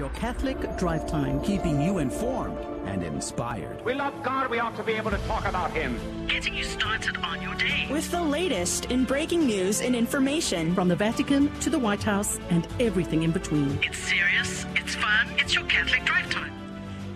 your Catholic Drive Time, keeping you informed and inspired. We love God, we ought to be able to talk about Him. Getting you started on your day. With the latest in breaking news and information. From the Vatican to the White House and everything in between. It's serious, it's fun, it's your Catholic Drive Time.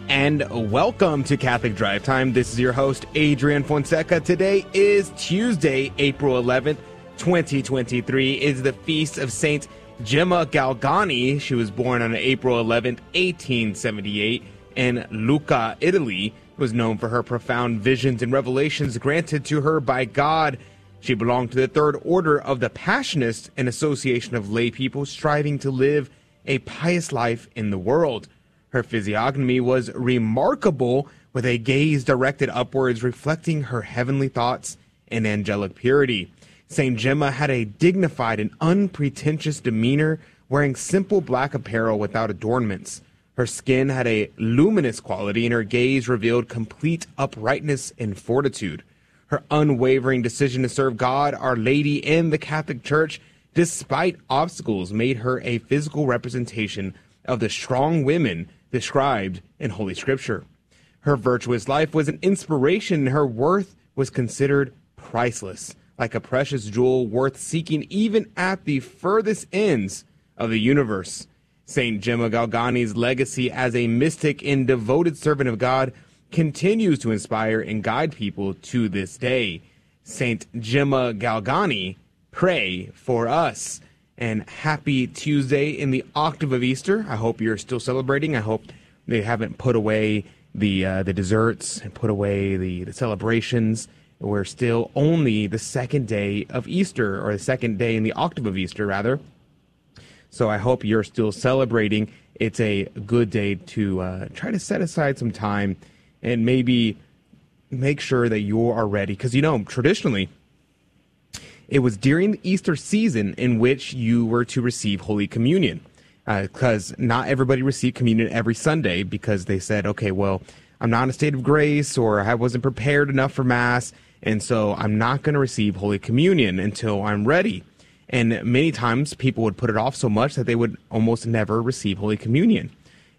And welcome to Catholic Drive Time. This is your host, Adrian Fonseca. Today is Tuesday, April 11th, 2023. Is the feast of Saint Gemma Galgani. She was born on April 11, 1878, in Lucca, Italy. Was known for her profound visions and revelations granted to her by God. She belonged to the Third Order of the Passionists, an association of lay people striving to live a pious life in the world. Her physiognomy was remarkable, with a gaze directed upwards, reflecting her heavenly thoughts and angelic purity. St. Gemma had a dignified and unpretentious demeanor, wearing simple black apparel without adornments. Her skin had a luminous quality, and her gaze revealed complete uprightness and fortitude. Her unwavering decision to serve God, Our Lady, and the Catholic Church, despite obstacles, made her a physical representation of the strong women described in Holy Scripture. Her virtuous life was an inspiration, and her worth was considered priceless, like a precious jewel worth seeking even at the furthest ends of the universe. St. Gemma Galgani's legacy as a mystic and devoted servant of God continues to inspire and guide people to this day. St. Gemma Galgani, pray for us and happy Tuesday in the octave of Easter. I hope you're still celebrating. I hope they haven't put away the uh, the desserts and put away the, the celebrations. We're still only the second day of Easter, or the second day in the octave of Easter, rather. So I hope you're still celebrating. It's a good day to uh, try to set aside some time and maybe make sure that you are ready. Because, you know, traditionally, it was during the Easter season in which you were to receive Holy Communion. Because uh, not everybody received communion every Sunday because they said, okay, well, I'm not in a state of grace or I wasn't prepared enough for Mass. And so I'm not going to receive Holy Communion until I'm ready. And many times people would put it off so much that they would almost never receive Holy Communion.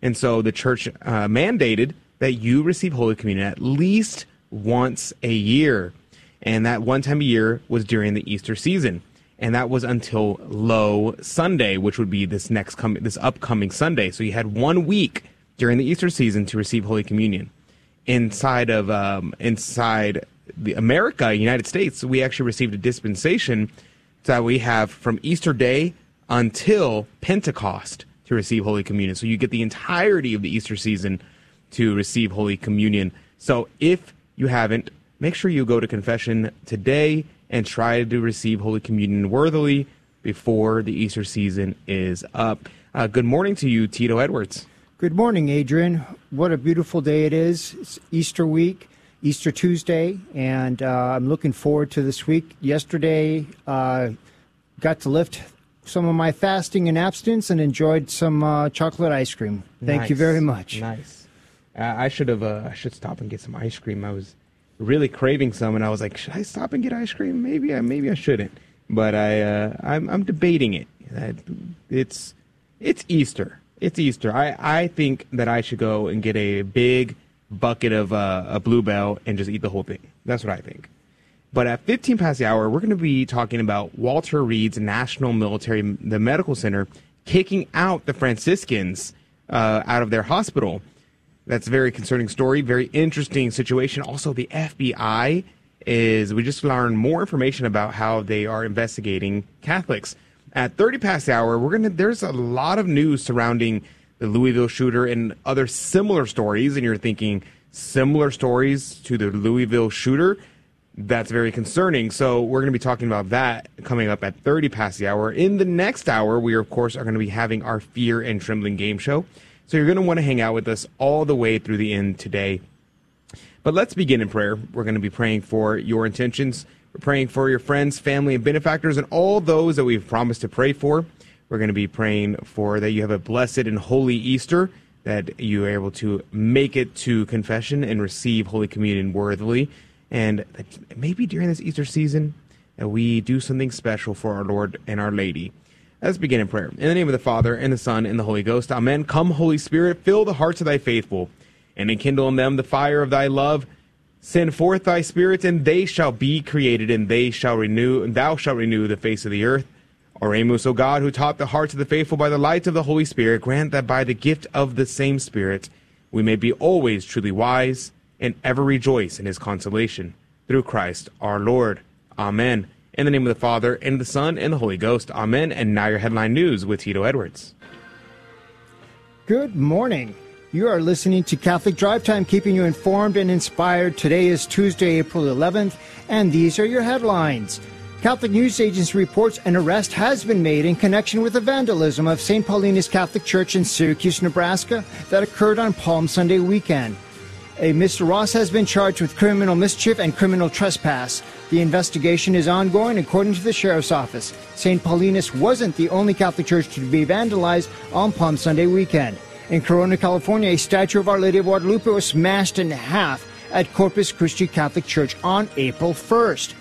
And so the church uh, mandated that you receive Holy Communion at least once a year. And that one time a year was during the Easter season. And that was until Low Sunday, which would be this next coming, this upcoming Sunday. So you had one week during the Easter season to receive Holy Communion. Inside of, um, inside the America, United States, we actually received a dispensation that we have from Easter Day until Pentecost to receive Holy Communion. So you get the entirety of the Easter season to receive Holy Communion. So if you haven't, make sure you go to confession today and try to receive Holy Communion worthily before the Easter season is up. Uh, good morning to you, Tito Edwards. Good morning, Adrian. What a beautiful day it is. It's Easter week, Easter Tuesday, and uh, I'm looking forward to this week. Yesterday, uh, got to lift some of my fasting and abstinence and enjoyed some uh, chocolate ice cream. Thank Nice. you very much. Nice. Uh, I should have. Uh, I should stop and get some ice cream. I was really craving some, and I was like, should I stop and get ice cream? Maybe I. Maybe I shouldn't. But I. Uh, I'm. I'm debating it. It's. It's Easter. It's Easter. I. I think that I should go and get a big bucket of uh, a Blue Bell and just eat the whole thing. That's what I think. But at 15 past the hour, we're going to be talking about Walter Reed's National Military, the medical center, kicking out the Franciscans uh, out of their hospital. That's a very concerning story, very interesting situation. Also, the FBI is, we just learned more information about how they are investigating Catholics. At 30 past the hour, we're to, there's a lot of news surrounding the Louisville shooter and other similar stories. And you're thinking, similar stories to the Louisville shooter? That's very concerning. So we're going to be talking about that coming up at 30 past the hour. In the next hour, we of course are going to be having our Fear and Trembling game show. So you're going to want to hang out with us all the way through the end today. But let's begin in prayer. We're going to be praying for your intentions. We're praying for your friends, family, and benefactors, and all those that we've promised to pray for. We're going to be praying for that you have a blessed and holy Easter, that you are able to make it to confession and receive Holy Communion worthily, and that maybe during this Easter season that we do something special for our Lord and our Lady. Let's begin in prayer. In the name of the Father, and the Son, and the Holy Ghost. Amen. Come, Holy Spirit, fill the hearts of thy faithful, and enkindle in them the fire of thy love. Send forth thy Spirit, and they shall be created, and they shall renew, and thou shalt renew the face of the earth. Oremus, O God, who taught the hearts of the faithful by the light of the Holy Spirit, grant that by the gift of the same Spirit we may be always truly wise and ever rejoice in his consolation. Through Christ our Lord. Amen. In the name of the Father, and the Son, and the Holy Ghost. Amen. And now your headline news with Tito Edwards. Good morning. You are listening to Catholic Drive Time, keeping you informed and inspired. Today is Tuesday, April 11th, and these are your headlines. Catholic News Agency reports an arrest has been made in connection with the vandalism of St. Paulinus Catholic Church in Syracuse, Nebraska, that occurred on Palm Sunday weekend. A Mr. Ross has been charged with criminal mischief and criminal trespass. The investigation is ongoing according to the sheriff's office. St. Paulinus wasn't the only Catholic church to be vandalized on Palm Sunday weekend. In Corona, California, a statue of Our Lady of Guadalupe was smashed in half at Corpus Christi Catholic Church on April 1st.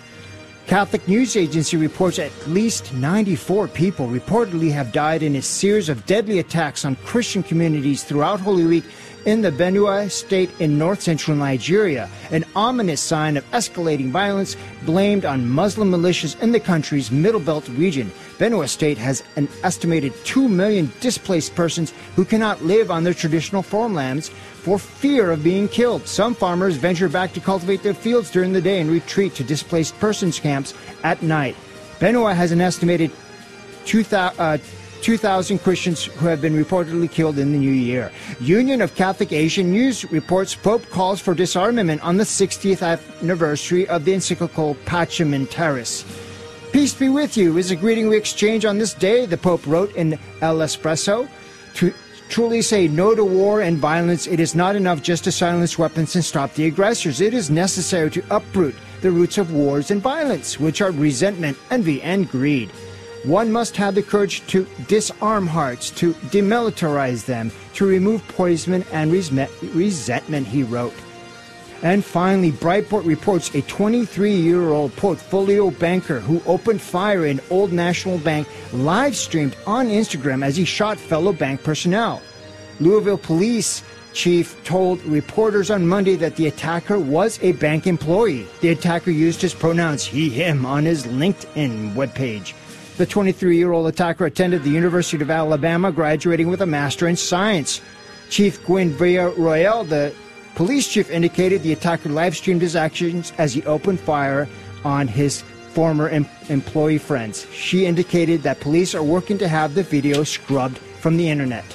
Catholic News Agency reports at least 94 people reportedly have died in a series of deadly attacks on Christian communities throughout Holy Week in the Benue state in north central Nigeria, an ominous sign of escalating violence blamed on Muslim militias in the country's Middle Belt region. Benue state has an estimated 2 million displaced persons who cannot live on their traditional farmlands for fear of being killed. Some farmers venture back to cultivate their fields during the day and retreat to displaced persons camps at night. Benue has an estimated 2,000. Uh, 2,000 Christians who have been reportedly killed in the new year. Union of Catholic Asian News reports Pope calls for disarmament on the 60th anniversary of the encyclical Pacem in Terris. Peace be with you is a greeting we exchange on this day, the Pope wrote in L'Espresso. To truly say no to war and violence, it is not enough just to silence weapons and stop the aggressors. It is necessary to uproot the roots of wars and violence, which are resentment, envy, and greed. One must have the courage to disarm hearts, to demilitarize them, to remove poison and resentment, he wrote. And finally, Breitbart reports a 23 year old portfolio banker who opened fire in Old National Bank live streamed on Instagram as he shot fellow bank personnel. Louisville police chief told reporters on Monday that the attacker was a bank employee. The attacker used his pronouns he, him on his LinkedIn webpage. The 23 year old attacker attended the University of Alabama, graduating with a Master in Science. Chief Gwinn-Villaroel, the police chief, indicated the attacker live streamed his actions as he opened fire on his former em- employee friends. She indicated that police are working to have the video scrubbed from the internet.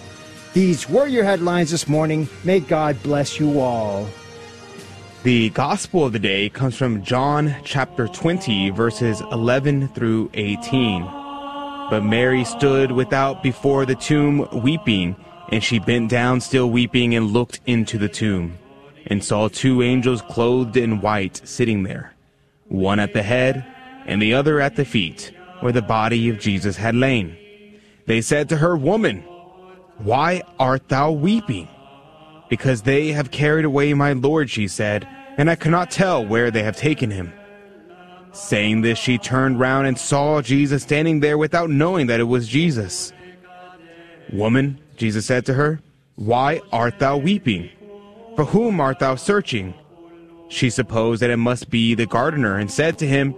These were your headlines this morning. May God bless you all. The gospel of the day comes from John chapter 20, verses 11 through 18. But Mary stood without before the tomb weeping, and she bent down still weeping and looked into the tomb, and saw two angels clothed in white sitting there, one at the head and the other at the feet, where the body of Jesus had lain. They said to her, Woman, why art thou weeping? Because they have carried away my Lord, she said, and I cannot tell where they have taken him. Saying this, she turned round and saw Jesus standing there without knowing that it was Jesus. Woman, Jesus said to her, Why art thou weeping? For whom art thou searching? She supposed that it must be the gardener, and said to him,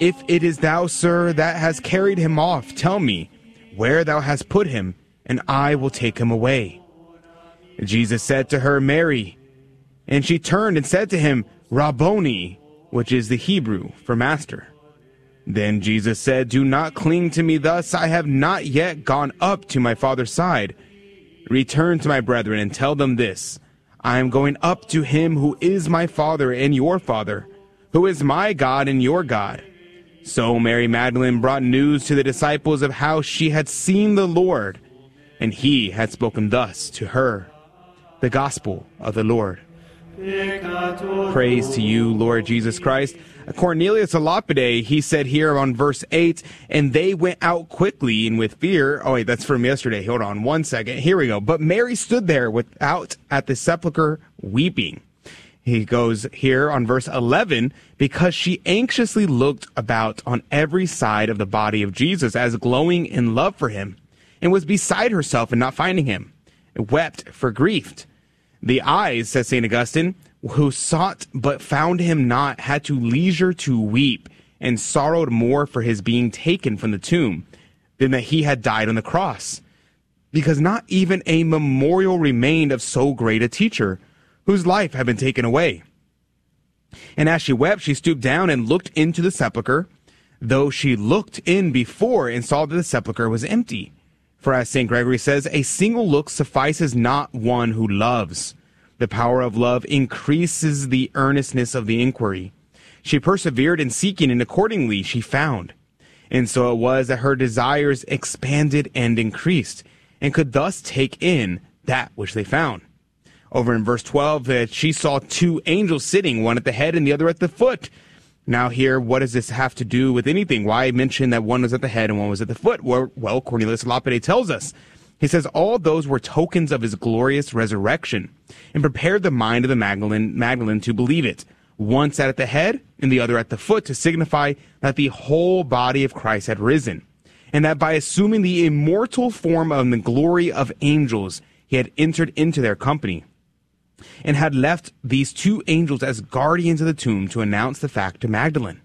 If it is thou, sir, that has carried him off, tell me where thou hast put him, and I will take him away. Jesus said to her, Mary. And she turned and said to him, Rabboni, which is the Hebrew for master. Then Jesus said, Do not cling to me thus. I have not yet gone up to my Father's side. Return to my brethren and tell them this I am going up to him who is my Father and your Father, who is my God and your God. So Mary Magdalene brought news to the disciples of how she had seen the Lord, and he had spoken thus to her the gospel of the Lord. Praise to you, Lord Jesus Christ. Cornelius a Lapide, he said here on verse 8, and they went out quickly and with fear. Oh, wait, that's from yesterday. Hold on one second. Here we go. But Mary stood there without at the sepulchre weeping. He goes here on verse 11 because she anxiously looked about on every side of the body of Jesus as glowing in love for him and was beside herself in not finding him, wept for grief. The eyes, says St. Augustine, who sought but found him not, had to leisure to weep and sorrowed more for his being taken from the tomb than that he had died on the cross. Because not even a memorial remained of so great a teacher whose life had been taken away. And as she wept, she stooped down and looked into the sepulchre, though she looked in before and saw that the sepulchre was empty. For as St. Gregory says, a single look suffices not one who loves. The power of love increases the earnestness of the inquiry. She persevered in seeking, and accordingly she found. And so it was that her desires expanded and increased, and could thus take in that which they found over in verse 12 that she saw two angels sitting, one at the head and the other at the foot. Now, here, what does this have to do with anything? Why mention that one was at the head and one was at the foot? Well, Cornelius Lapide tells us. He says all those were tokens of his glorious resurrection and prepared the mind of the Magdalene, Magdalene to believe it. One sat at the head and the other at the foot to signify that the whole body of Christ had risen and that by assuming the immortal form of the glory of angels, he had entered into their company and had left these two angels as guardians of the tomb to announce the fact to Magdalene.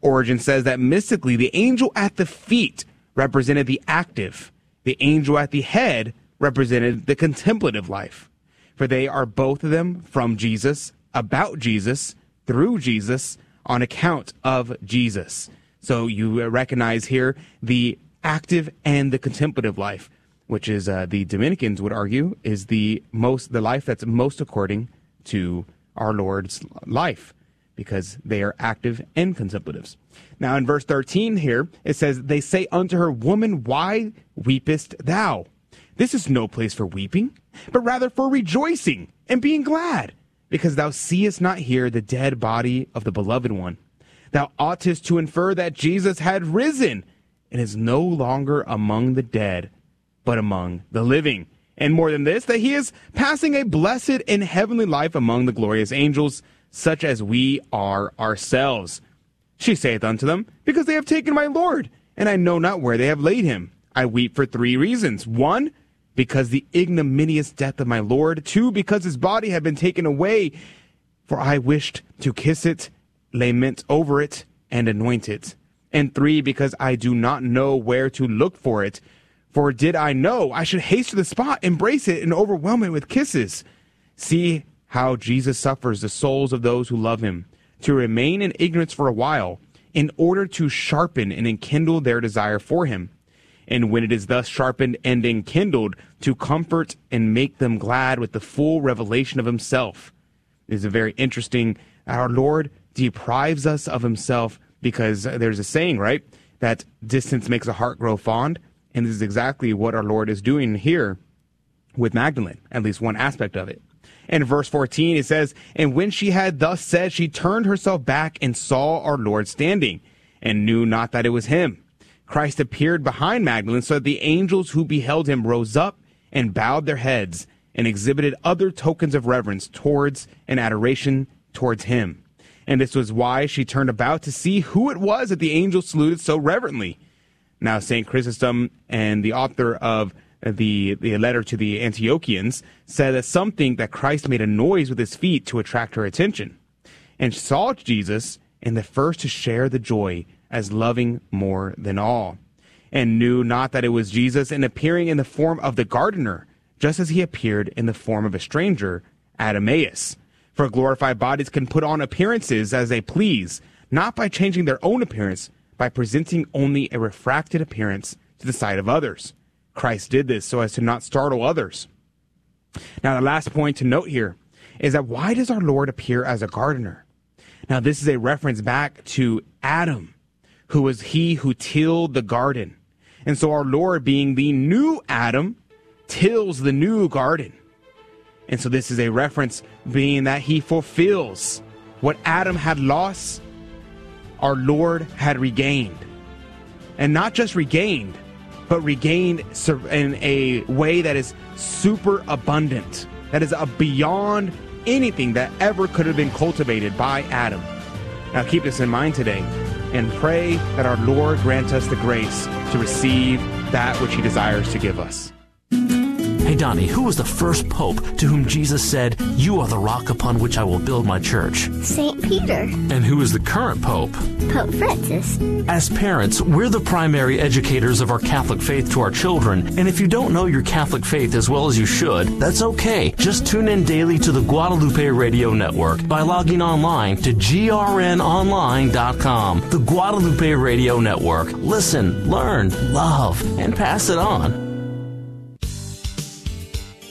Origen says that mystically, the angel at the feet represented the active, the angel at the head represented the contemplative life. For they are both of them from Jesus, about Jesus, through Jesus, on account of Jesus. So you recognize here the active and the contemplative life which is uh, the Dominicans would argue is the most the life that's most according to our Lord's life because they are active and contemplatives. Now in verse 13 here it says they say unto her woman why weepest thou this is no place for weeping but rather for rejoicing and being glad because thou seest not here the dead body of the beloved one thou oughtest to infer that Jesus had risen and is no longer among the dead but among the living. And more than this, that he is passing a blessed and heavenly life among the glorious angels, such as we are ourselves. She saith unto them, Because they have taken my Lord, and I know not where they have laid him. I weep for three reasons. One, because the ignominious death of my Lord. Two, because his body had been taken away, for I wished to kiss it, lament over it, and anoint it. And three, because I do not know where to look for it, for did I know, I should haste to the spot, embrace it, and overwhelm it with kisses. See how Jesus suffers the souls of those who love him, to remain in ignorance for a while, in order to sharpen and enkindle their desire for him. And when it is thus sharpened and enkindled, to comfort and make them glad with the full revelation of himself. It is a very interesting, our Lord deprives us of himself because there's a saying, right? That distance makes a heart grow fond. And this is exactly what our Lord is doing here with Magdalene, at least one aspect of it. In verse 14, it says, And when she had thus said, she turned herself back and saw our Lord standing, and knew not that it was him. Christ appeared behind Magdalene, so that the angels who beheld him rose up and bowed their heads and exhibited other tokens of reverence towards and adoration towards him. And this was why she turned about to see who it was that the angels saluted so reverently. Now, St. Chrysostom and the author of the, the letter to the Antiochians said that something that Christ made a noise with his feet to attract her attention and saw Jesus in the first to share the joy as loving more than all and knew not that it was Jesus and appearing in the form of the gardener, just as he appeared in the form of a stranger at Emmaus. For glorified bodies can put on appearances as they please, not by changing their own appearance, by presenting only a refracted appearance to the sight of others. Christ did this so as to not startle others. Now, the last point to note here is that why does our Lord appear as a gardener? Now, this is a reference back to Adam, who was he who tilled the garden. And so our Lord, being the new Adam, tills the new garden. And so this is a reference being that he fulfills what Adam had lost our Lord had regained. And not just regained, but regained in a way that is super abundant, that is a beyond anything that ever could have been cultivated by Adam. Now keep this in mind today and pray that our Lord grant us the grace to receive that which he desires to give us. Donnie, who was the first pope to whom Jesus said, You are the rock upon which I will build my church? St. Peter. And who is the current pope? Pope Francis. As parents, we're the primary educators of our Catholic faith to our children. And if you don't know your Catholic faith as well as you should, that's okay. Just tune in daily to the Guadalupe Radio Network by logging online to grnonline.com. The Guadalupe Radio Network. Listen, learn, love, and pass it on.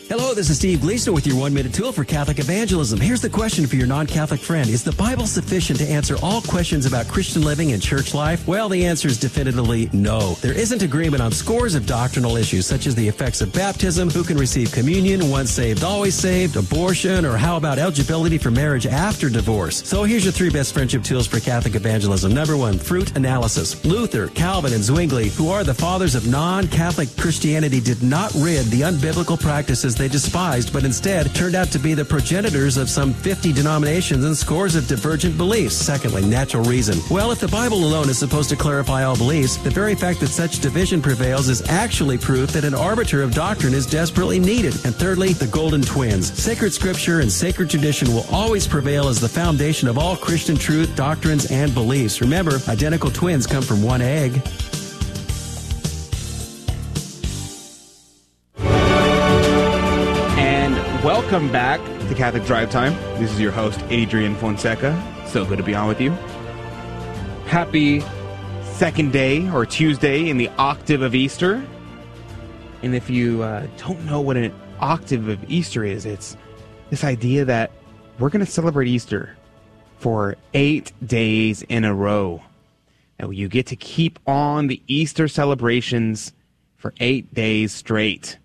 Hello, this is Steve Gleason with your one minute tool for Catholic evangelism. Here's the question for your non Catholic friend Is the Bible sufficient to answer all questions about Christian living and church life? Well, the answer is definitively no. There isn't agreement on scores of doctrinal issues, such as the effects of baptism, who can receive communion, once saved, always saved, abortion, or how about eligibility for marriage after divorce. So here's your three best friendship tools for Catholic evangelism. Number one, fruit analysis. Luther, Calvin, and Zwingli, who are the fathers of non Catholic Christianity, did not rid the unbiblical practices they despised, but instead turned out to be the progenitors of some 50 denominations and scores of divergent beliefs. Secondly, natural reason. Well, if the Bible alone is supposed to clarify all beliefs, the very fact that such division prevails is actually proof that an arbiter of doctrine is desperately needed. And thirdly, the golden twins. Sacred scripture and sacred tradition will always prevail as the foundation of all Christian truth, doctrines, and beliefs. Remember, identical twins come from one egg. Welcome back to Catholic Drive Time. This is your host, Adrian Fonseca. So good to be on with you. Happy second day or Tuesday in the octave of Easter. And if you uh, don't know what an octave of Easter is, it's this idea that we're going to celebrate Easter for eight days in a row. Now, you get to keep on the Easter celebrations for eight days straight.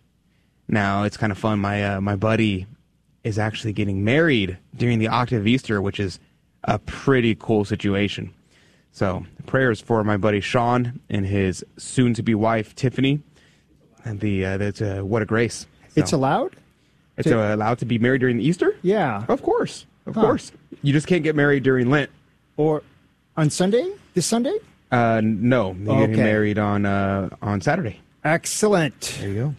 Now it's kind of fun. My uh, my buddy is actually getting married during the octave of Easter, which is a pretty cool situation. So prayers for my buddy Sean and his soon-to-be wife Tiffany. And the uh, that's uh, what a grace. So, It's allowed? It's uh, allowed to be married during the Easter. Yeah. Of course, of Huh. course. You just can't get married during Lent. Or on Sunday? This Sunday? Uh, no, you're getting Okay. married on uh, on Saturday. Excellent. There you go.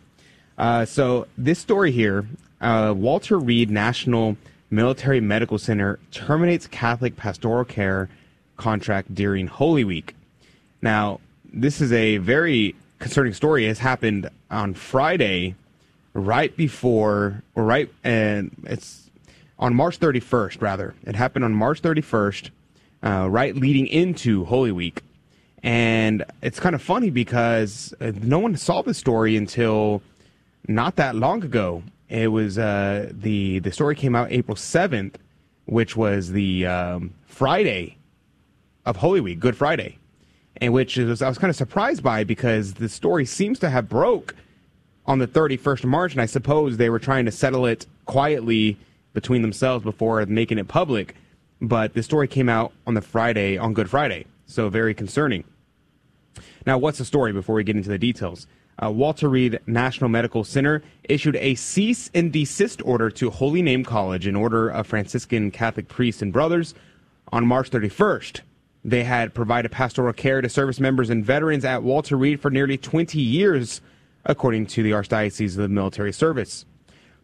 Uh, so this story here, uh, Walter Reed National Military Medical Center terminates Catholic pastoral care contract during Holy Week. Now, this is a very concerning story. It has happened on Friday, right before, or right, and it's on March 31st, rather. It happened on March 31st, uh, right leading into Holy Week. And it's kind of funny because uh, no one saw the story until not that long ago. It was uh, the the story came out April seventh, which was the um, Friday of Holy Week, Good Friday, and which is, I was kind of surprised by because the story seems to have broke on the 31st of March, and I suppose they were trying to settle it quietly between themselves before making it public. But the story came out on the Friday, on Good Friday, so very concerning. Now, what's the story before we get into the details? Uh, Walter Reed National Medical Center issued a cease and desist order to Holy Name College, an order of Franciscan Catholic priests and brothers, on March 31st. They had provided pastoral care to service members and veterans at Walter Reed for nearly 20 years, according to the Archdiocese of the Military Service.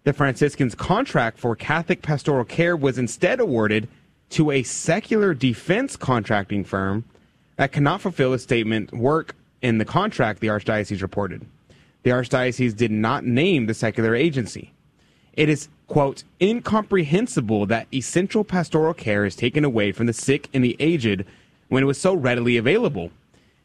The Franciscans' contract for Catholic pastoral care was instead awarded to a secular defense contracting firm that cannot fulfill its statement work in the contract, the Archdiocese reported. The Archdiocese did not name the secular agency. It is, quote, incomprehensible that essential pastoral care is taken away from the sick and the aged when it was so readily available.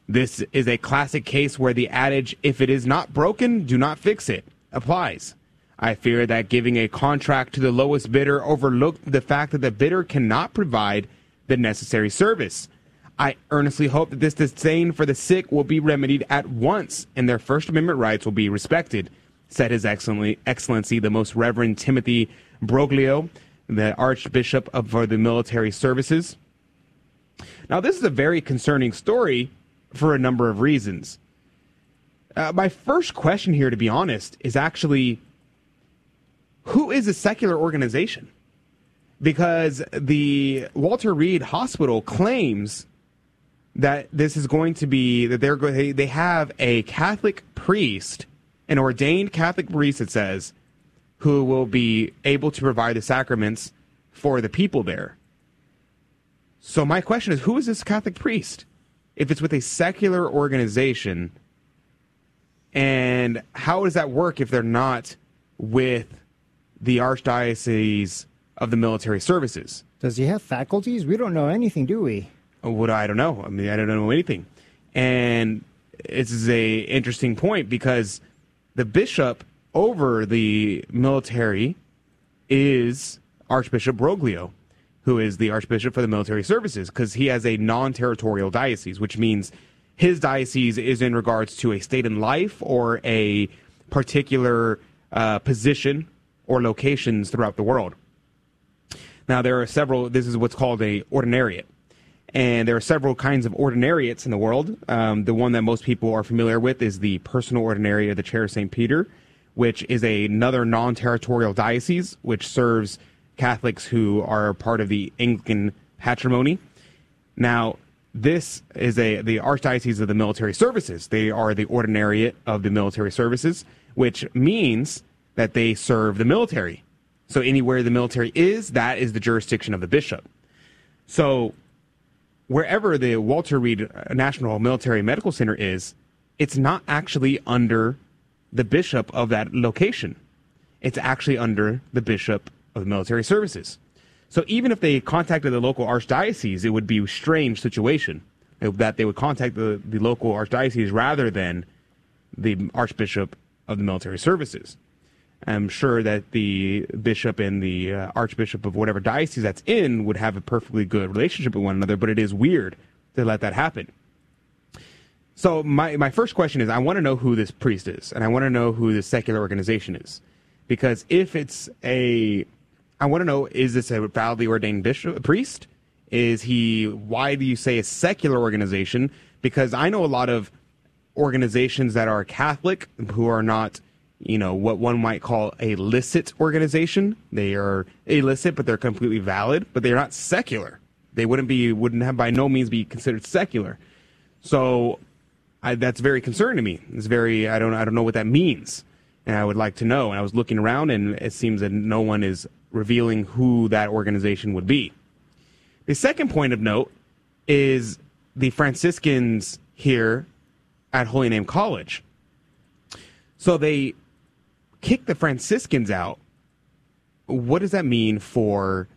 This is a classic case where the adage, if it is not broken, do not fix it, applies. I fear that giving a contract to the lowest bidder overlooked the fact that the bidder cannot provide the necessary service. I earnestly hope that this disdain for the sick will be remedied at once and their First Amendment rights will be respected, said His Excellency, the Most Reverend Timothy Broglio, the Archbishop of for the Military Services. Now, this is a very concerning story for a number of reasons. Uh, my first question here, to be honest, is actually who is a secular organization? because the Walter Reed Hospital claims that this is going to be that they're going they, they have a Catholic priest, an ordained Catholic priest it says, who will be able to provide the sacraments for the people there. So my question is who is this Catholic priest? If it's with a secular organization and how does that work if they're not with the archdiocese of the military services? Does he have faculties? We don't know anything, do we? What I don't know. I mean, I don't know anything. And this is a interesting point because the bishop over the military is Archbishop Broglio, who is the Archbishop for the military services, because he has a non-territorial diocese, which means his diocese is in regards to a state in life or a particular uh, position or locations throughout the world. Now, there are several, this is what's called a ordinariate. And there are several kinds of ordinariates in the world. Um, the one that most people are familiar with is the personal ordinariate of the Chair of St. Peter, which is a, another non territorial diocese which serves Catholics who are part of the Anglican patrimony. Now, this is a the archdiocese of the military services. They are the ordinariate of the military services, which means that they serve the military. So anywhere the military is, that is the jurisdiction of the bishop. So wherever the Walter Reed National Military Medical Center is, it's not actually under the bishop of that location. It's actually under the bishop of the military services. So even if they contacted the local archdiocese, it would be a strange situation that they would contact the, the local archdiocese rather than the archbishop of the military services. I'm sure that the bishop and the uh, archbishop of whatever diocese that's in would have a perfectly good relationship with one another, but it is weird to let that happen. So my, my first question is I want to know who this priest is, and I want to know who this secular organization is. Because if it's a I want to know is this a validly ordained bishop priest? Is he why do you say a secular organization? Because I know a lot of organizations that are Catholic who are not you know what one might call a licit organization. They are illicit, but they're completely valid, but they're not secular. They wouldn't be wouldn't have by no means be considered secular. So I, that's very concerning to me. It's very I don't I don't know what that means, and I would like to know. And I was looking around, and it seems that no one is revealing who that organization would be. The second point of note is the Franciscans here at Holy Name College. So they kick the Franciscans out, what does that mean for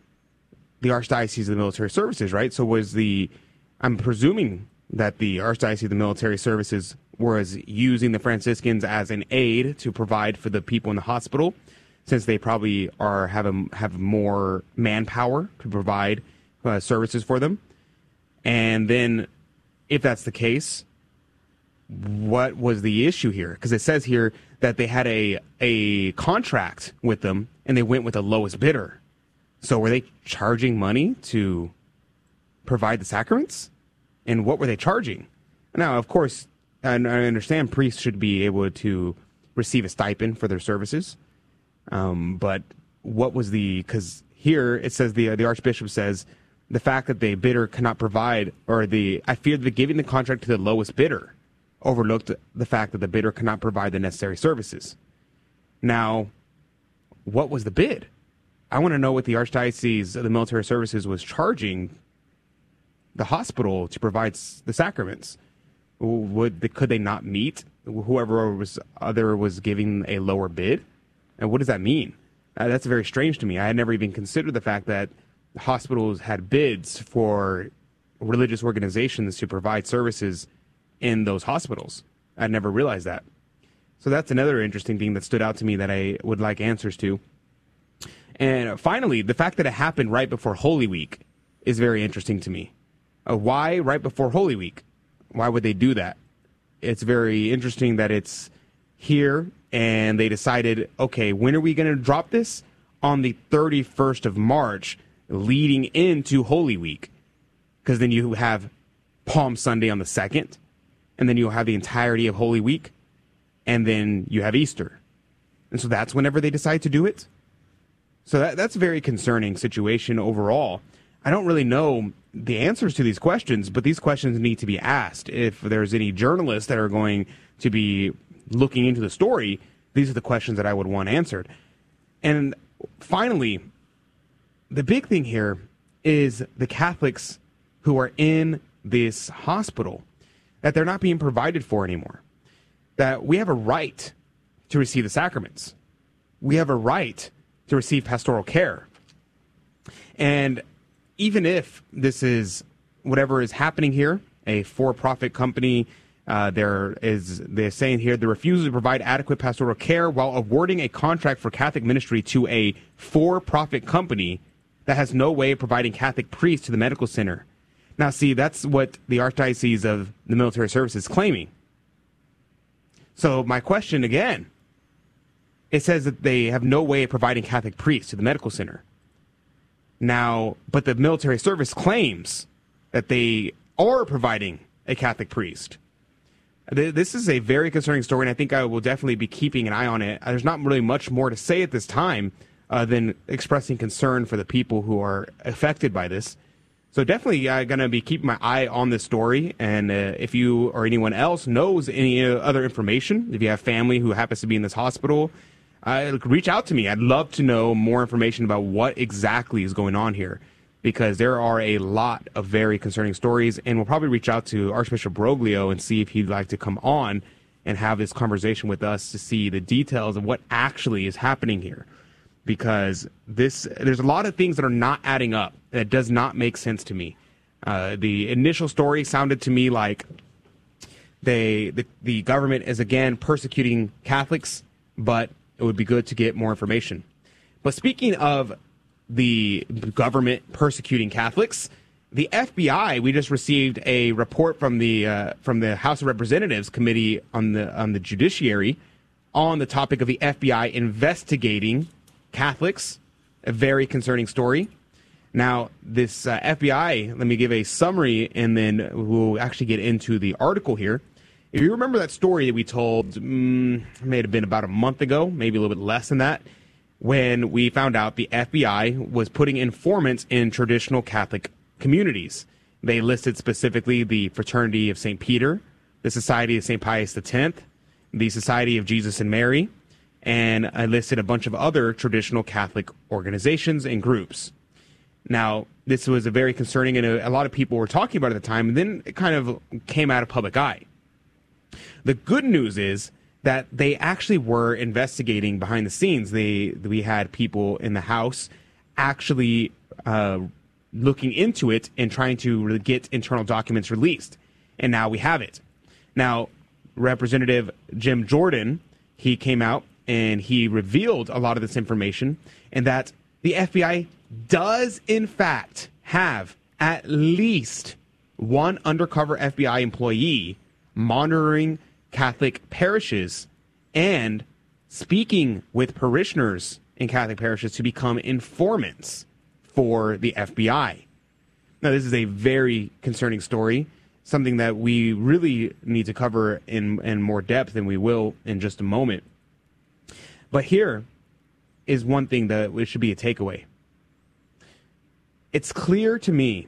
the Archdiocese of the Military Services, right? So was the, I'm presuming that the Archdiocese of the Military Services was using the Franciscans as an aid to provide for the people in the hospital, since they probably are have a, have more manpower to provide uh, services for them. And then, if that's the case, what was the issue here? Because it says here that they had a a contract with them and they went with the lowest bidder. So were they charging money to provide the sacraments? And what were they charging? Now, of course, and I understand priests should be able to receive a stipend for their services. Um, but what was the because here it says the the archbishop says the fact that the bidder cannot provide or the I fear the giving the contract to the lowest bidder overlooked the fact that the bidder cannot provide the necessary services. Now, what was the bid? I want to know what the Archdiocese of the Military Services was charging the hospital to provide the sacraments. Would could they not meet whoever was other was giving a lower bid? And what does that mean? Uh, that's very strange to me. I had never even considered the fact that hospitals had bids for religious organizations to provide services in those hospitals. I never realized that. So that's another interesting thing that stood out to me that I would like answers to. And finally, the fact that it happened right before Holy Week is very interesting to me. Uh, why right before Holy Week? Why would they do that? It's very interesting that it's here and they decided, okay, when are we going to drop this? On the 31st of March, leading into Holy Week. Because then you have Palm Sunday on the 2nd and then you'll have the entirety of Holy Week, and then you have Easter. And so that's whenever they decide to do it. So that, that's a very concerning situation overall. I don't really know the answers to these questions, but these questions need to be asked. If there's any journalists that are going to be looking into the story, these are the questions that I would want answered. And finally, the big thing here is the Catholics who are in this hospital that they're not being provided for anymore. That we have a right to receive the sacraments. We have a right to receive pastoral care. And even if this is whatever is happening here, a for-profit company, uh, there is they're saying here the refusal to provide adequate pastoral care while awarding a contract for Catholic ministry to a for-profit company that has no way of providing Catholic priests to the medical center. Now, see, that's what the Archdiocese of the Military Service is claiming. So, my question again it says that they have no way of providing Catholic priests to the medical center. Now, but the military service claims that they are providing a Catholic priest. This is a very concerning story, and I think I will definitely be keeping an eye on it. There's not really much more to say at this time uh, than expressing concern for the people who are affected by this. So definitely uh, going to be keeping my eye on this story. And uh, if you or anyone else knows any uh, other information, if you have family who happens to be in this hospital, uh, reach out to me. I'd love to know more information about what exactly is going on here because there are a lot of very concerning stories. And we'll probably reach out to Archbishop Broglio and see if he'd like to come on and have this conversation with us to see the details of what actually is happening here. Because this, there's a lot of things that are not adding up. That does not make sense to me. Uh, the initial story sounded to me like they, the, the government is again persecuting Catholics, but it would be good to get more information. But speaking of the government persecuting Catholics, the FBI we just received a report from the uh, from the House of Representatives Committee on the on the Judiciary on the topic of the FBI investigating Catholics. A very concerning story. Now, this uh, FBI, let me give a summary and then we'll actually get into the article here. If you remember that story that we told, mm, may have been about a month ago, maybe a little bit less than that, when we found out the FBI was putting informants in traditional Catholic communities. They listed specifically the Fraternity of St. Peter, the Society of St. Pius X, the Society of Jesus and Mary, and I listed a bunch of other traditional Catholic organizations and groups. Now, this was a very concerning, and a, a lot of people were talking about it at the time, and then it kind of came out of public eye. The good news is that they actually were investigating behind the scenes. They we had people in the House actually uh, looking into it and trying to get internal documents released, and now we have it. Now, Representative Jim Jordan he came out and he revealed a lot of this information, and that the FBI does in fact have at least one undercover FBI employee monitoring Catholic parishes and speaking with parishioners in Catholic parishes to become informants for the FBI. Now, this is a very concerning story, something that we really need to cover in, in more depth, and we will in just a moment. But here is one thing that it should be a takeaway. It's clear to me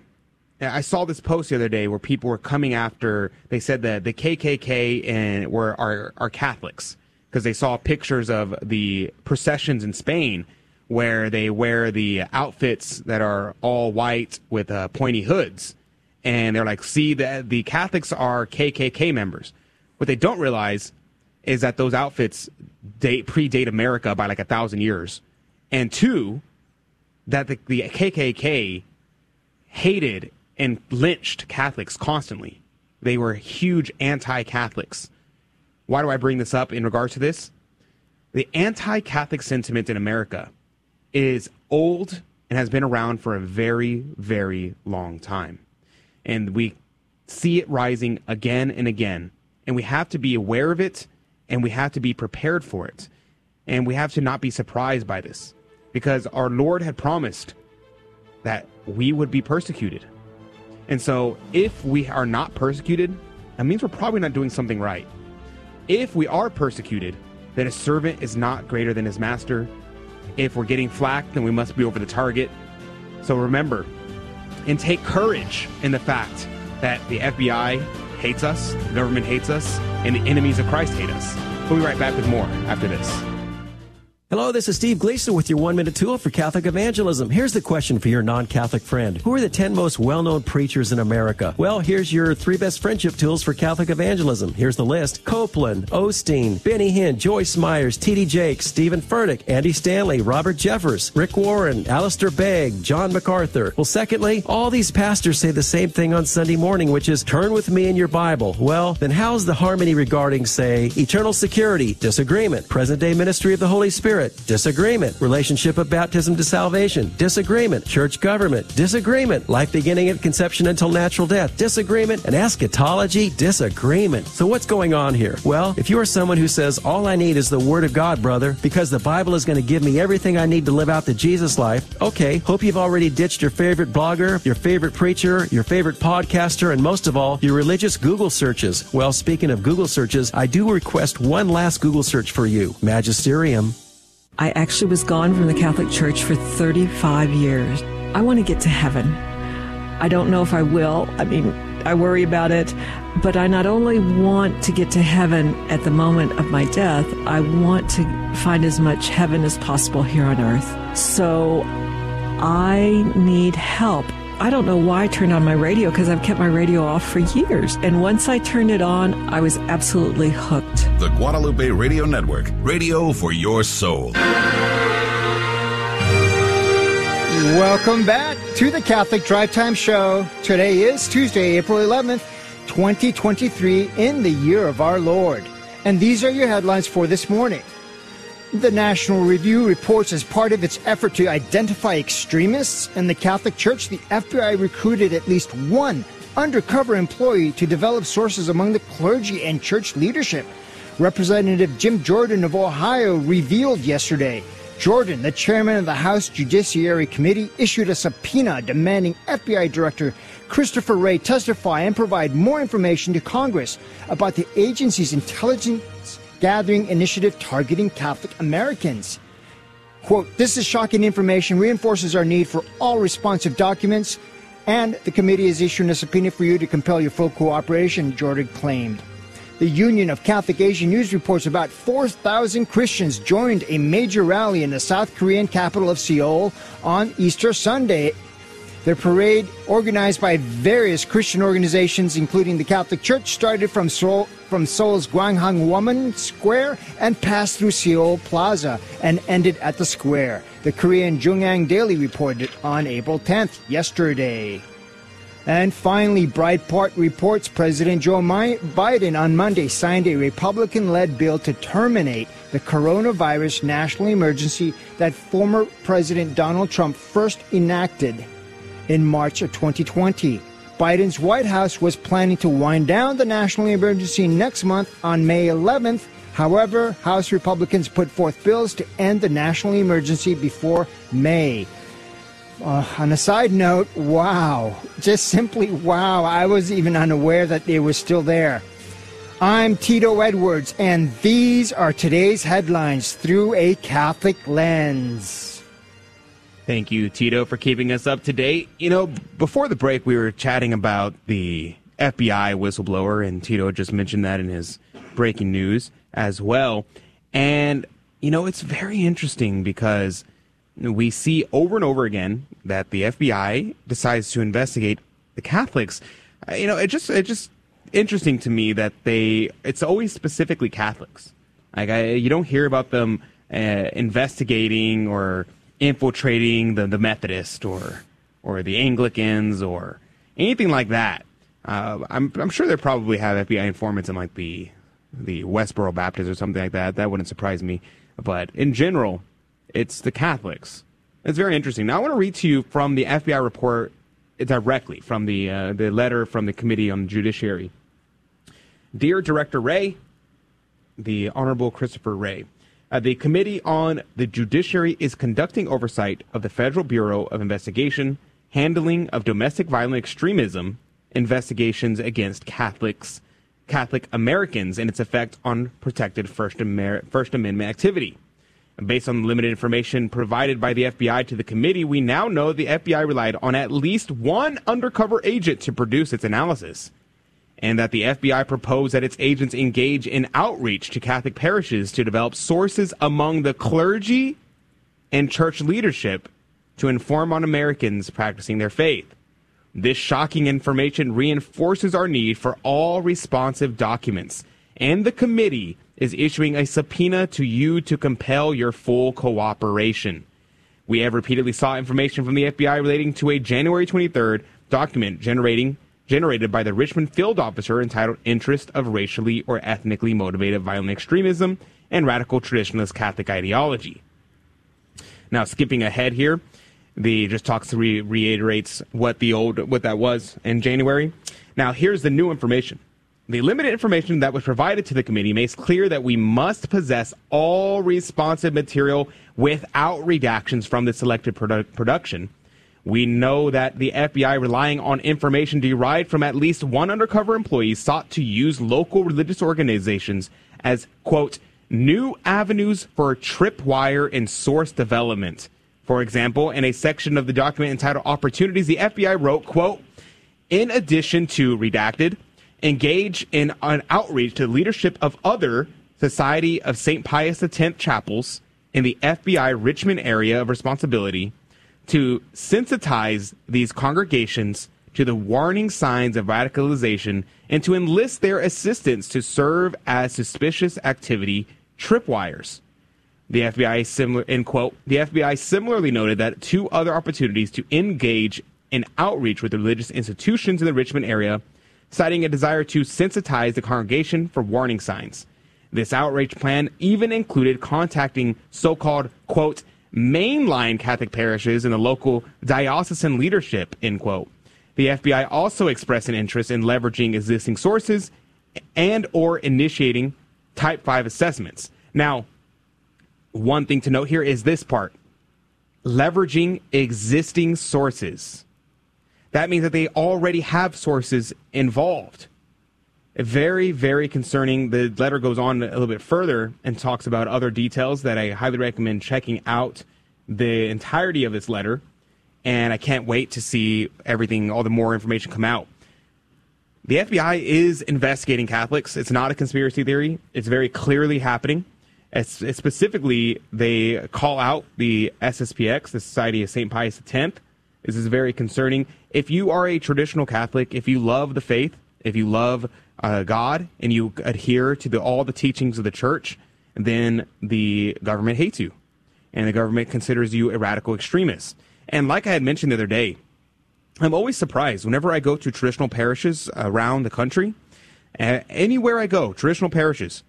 I saw this post the other day where people were coming after. They said that the KKK and were are are Catholics because they saw pictures of the processions in Spain where they wear the outfits that are all white with uh, pointy hoods, and they're like, "See, the the Catholics are KKK members." What they don't realize is that those outfits date predate America by like a thousand years, and two, that the, the KKK hated and lynched Catholics constantly. They were huge anti Catholics. Why do I bring this up in regards to this? The anti Catholic sentiment in America is old and has been around for a very, very long time. And we see it rising again and again. And we have to be aware of it and we have to be prepared for it. And we have to not be surprised by this because our Lord had promised that we would be persecuted. And so, if we are not persecuted, that means we're probably not doing something right. If we are persecuted, then a servant is not greater than his master. If we're getting flack, then we must be over the target. So remember and take courage in the fact that the FBI hates us, the government hates us, and the enemies of Christ hate us. We'll be right back with more after this. Hello, this is Steve Gleason with your one minute tool for Catholic evangelism. Here's the question for your non Catholic friend Who are the 10 most well known preachers in America? Well, here's your three best friendship tools for Catholic evangelism. Here's the list Copeland, Osteen, Benny Hinn, Joyce Myers, T.D. Jakes, Stephen Furtick, Andy Stanley, Robert Jeffress, Rick Warren, Alistair Begg, John MacArthur. Well, secondly, all these pastors say the same thing on Sunday morning, which is turn with me in your Bible. Well, then how's the harmony regarding, say, eternal security, disagreement, present day ministry of the Holy Spirit? Disagreement. Relationship of baptism to salvation. Disagreement. Church government. Disagreement. Life beginning at conception until natural death. Disagreement. And eschatology. Disagreement. So what's going on here? Well, if you are someone who says, all I need is the Word of God, brother, because the Bible is going to give me everything I need to live out the Jesus life, okay, hope you've already ditched your favorite blogger, your favorite preacher, your favorite podcaster, and most of all, your religious Google searches. Well, speaking of Google searches, I do request one last Google search for you. Magisterium. I actually was gone from the Catholic Church for 35 years. I want to get to heaven. I don't know if I will. I mean, I worry about it. But I not only want to get to heaven at the moment of my death, I want to find as much heaven as possible here on earth. So I need help. I don't know why I turned on my radio because I've kept my radio off for years. And once I turned it on, I was absolutely hooked. The Guadalupe Radio Network, radio for your soul. Welcome back to the Catholic Drive Time Show. Today is Tuesday, April 11th, 2023, in the year of our Lord. And these are your headlines for this morning. The National Review reports as part of its effort to identify extremists in the Catholic Church, the FBI recruited at least one undercover employee to develop sources among the clergy and church leadership. Representative Jim Jordan of Ohio revealed yesterday. Jordan, the chairman of the House Judiciary Committee, issued a subpoena demanding FBI Director Christopher Wray testify and provide more information to Congress about the agency's intelligence gathering initiative targeting Catholic Americans. Quote, this is shocking information, reinforces our need for all responsive documents, and the committee is issuing a subpoena for you to compel your full cooperation, Jordan claimed. The Union of Catholic Asian News reports about 4,000 Christians joined a major rally in the South Korean capital of Seoul on Easter Sunday the parade, organized by various Christian organizations, including the Catholic Church, started from Seoul, from Seoul's Gwanghwamun Square and passed through Seoul Plaza and ended at the square. The Korean JoongAng Daily reported on April 10th, yesterday. And finally, Breitbart reports President Joe Biden on Monday signed a Republican led bill to terminate the coronavirus national emergency that former President Donald Trump first enacted in March of 2020. Biden's White House was planning to wind down the national emergency next month on May 11th. However, House Republicans put forth bills to end the national emergency before May. Uh, on a side note, wow, just simply wow, I was even unaware that they were still there. I'm Tito Edwards, and these are today's headlines through a Catholic lens. Thank you, Tito, for keeping us up to date. You know, before the break, we were chatting about the FBI whistleblower, and Tito just mentioned that in his breaking news as well. And, you know, it's very interesting because we see over and over again that the FBI decides to investigate the Catholics. Uh, you know, it just it just interesting to me that they it's always specifically Catholics. Like I, you don't hear about them uh, investigating or infiltrating the, the Methodist or or the Anglicans or anything like that. Uh, I'm I'm sure they probably have FBI informants in like the the Westboro Baptist or something like that. That wouldn't surprise me. But in general, it's the Catholics. It's very interesting. Now I want to read to you from the FBI report directly from the uh, the letter from the Committee on Judiciary. Dear Director Wray, the Honorable Christopher Wray. Uh, the Committee on the Judiciary is conducting oversight of the Federal Bureau of Investigation, handling of domestic violent extremism, investigations against Catholics, Catholic Americans, and its effect on protected First, Amer- First Amendment activity. Based on limited information provided by the FBI to the committee, we now know the FBI relied on at least one undercover agent to produce its analysis, and that the FBI proposed that its agents engage in outreach to Catholic parishes to develop sources among the clergy and church leadership to inform on Americans practicing their faith. This shocking information reinforces our need for all responsive documents, and the committee is issuing a subpoena to you to compel your full cooperation. We have repeatedly sought information from the FBI relating to a January 23rd document generating generated by the Richmond field officer entitled Interest of Racially or Ethnically Motivated Violent Extremism and Radical Traditionalist Catholic Ideology. Now, skipping ahead here, the just talks re- reiterates what the old what that was in January. Now, here's the new information. The limited information that was provided to the committee makes clear that we must possess all responsive material without redactions from the selected produ- production. We know that the FBI, relying on information derived from at least one undercover employee, sought to use local religious organizations as, quote, new avenues for tripwire and source development. For example, in a section of the document entitled Opportunities, the FBI wrote, quote, in addition to redacted, engage in an outreach to the leadership of other Society of St. Pius X chapels in the FBI Richmond area of responsibility to sensitize these congregations to the warning signs of radicalization and to enlist their assistance to serve as suspicious activity tripwires. The FBI similar quote, the FBI similarly noted that two other opportunities to engage in outreach with religious institutions in the Richmond area, citing a desire to sensitize the congregation for warning signs. This outreach plan even included contacting so-called quote mainline Catholic parishes and the local diocesan leadership, end quote. The FBI also expressed an interest in leveraging existing sources and or initiating type 5 assessments. Now, one thing to note here is this part. Leveraging existing sources. That means that they already have sources involved. Very, very concerning. The letter goes on a little bit further and talks about other details that I highly recommend checking out the entirety of this letter. And I can't wait to see everything, all the more information come out. The FBI is investigating Catholics. It's not a conspiracy theory. It's very clearly happening. Specifically, they call out the SSPX, the Society of St. Pius X. This is very concerning. If you are a traditional Catholic, if you love the faith, if you love uh, God, and you adhere to the, all the teachings of the church, then the government hates you. And the government considers you a radical extremist. And like I had mentioned the other day, I'm always surprised whenever I go to traditional parishes around the country, uh, anywhere I go, traditional parishes,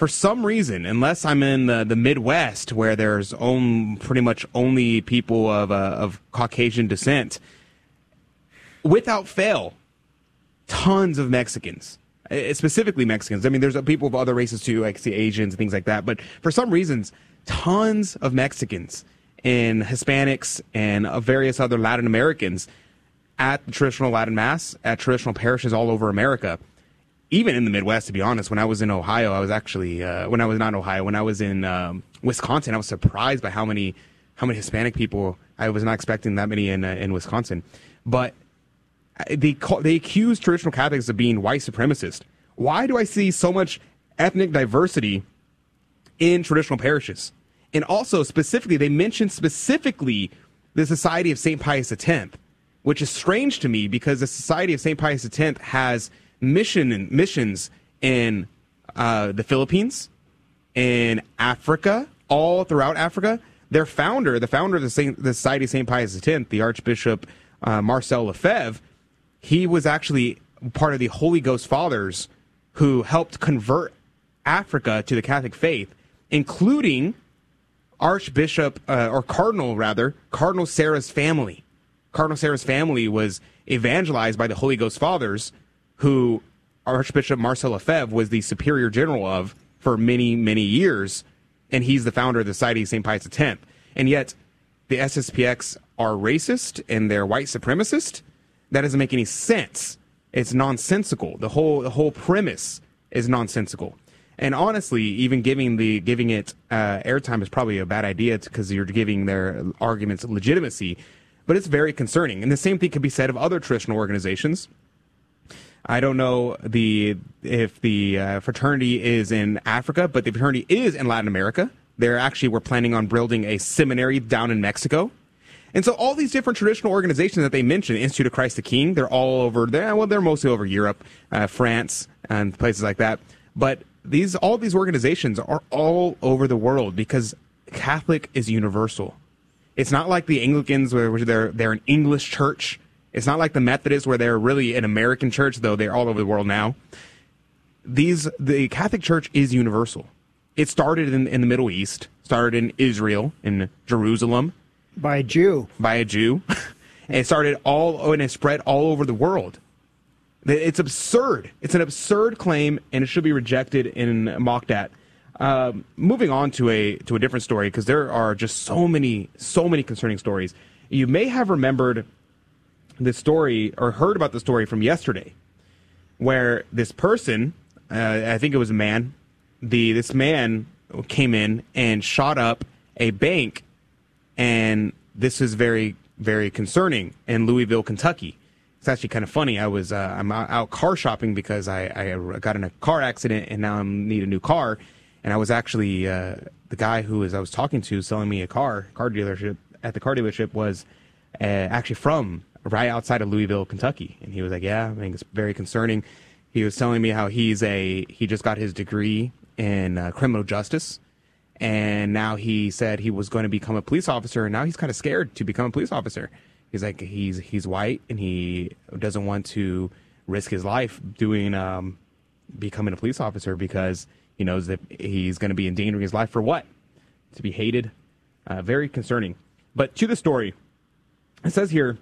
for some reason, unless I'm in the, the Midwest where there's own, pretty much only people of, uh, of Caucasian descent, without fail, tons of Mexicans, specifically Mexicans. I mean, there's people of other races too, like the Asians and things like that. But for some reasons, tons of Mexicans and Hispanics and various other Latin Americans at the traditional Latin Mass, at traditional parishes all over America. Even in the Midwest, to be honest, when I was in Ohio, I was actually uh, when I was not in Ohio, when I was in um, Wisconsin, I was surprised by how many how many Hispanic people. I was not expecting that many in uh, in Wisconsin, but they they accuse traditional Catholics of being white supremacist. Why do I see so much ethnic diversity in traditional parishes? And also specifically, they mention specifically the Society of St. Pius X, which is strange to me because the Society of St. Pius X has mission and missions in uh, the Philippines, in Africa, all throughout Africa. Their founder, the founder of the, Saint, the Society of St. Pius X, the Archbishop uh, Marcel Lefebvre, he was actually part of the Holy Ghost Fathers who helped convert Africa to the Catholic faith, including Archbishop uh, or Cardinal rather Cardinal Sarah's family. Cardinal Sarah's family was evangelized by the Holy Ghost Fathers, who Archbishop Marcel Lefebvre was the superior general of for many many years, and he's the founder of the Society of St. Pius X. And yet, the SSPX are racist and they're white supremacist. That doesn't make any sense. It's nonsensical. The whole the whole premise is nonsensical. And honestly, even giving the giving it uh, airtime is probably a bad idea because you're giving their arguments legitimacy. But it's very concerning, and the same thing can be said of other traditional organizations. I don't know the if the uh, fraternity is in Africa, but the fraternity is in Latin America. They're actually we're planning on building a seminary down in Mexico. And so all these different traditional organizations that they mentioned, Institute of Christ the King, they're all over there. Well, they're mostly over Europe, uh, France, and places like that. But these all these organizations are all over the world because Catholic is universal. It's not like the Anglicans where they're they're an English church. It's not like the Methodists where they're really an American church, though they're all over the world now. These the Catholic Church is universal. It started in, in the Middle East, started in Israel, in Jerusalem, by a Jew. By a Jew. it started all and it spread all over the world. It's absurd. It's an absurd claim, and it should be rejected and mocked at. Um, moving on to a to a different story because there are just so many so many concerning stories. You may have remembered this story or heard about the story from yesterday, where this person, uh, I think it was a man, the this man came in and shot up a bank, and this is very very concerning in Louisville, Kentucky. It's actually kind of funny. I was uh, I'm out car shopping because I, I got in a car accident and now I need a new car, and I was actually uh, the guy who was I was talking to selling me a car car dealership at the car dealership was uh, actually from right outside of Louisville, Kentucky, and he was like, "Yeah, I think it's very concerning." He was telling me how he's a he just got his degree in uh, criminal justice, and now he said he was going to become a police officer, and now he's kind of scared to become a police officer. He's like he's he's white and he doesn't want to risk his life doing um, becoming a police officer because he knows that he's going to be endangering his life for what? To be hated. Uh, very concerning. But to the story, it says here,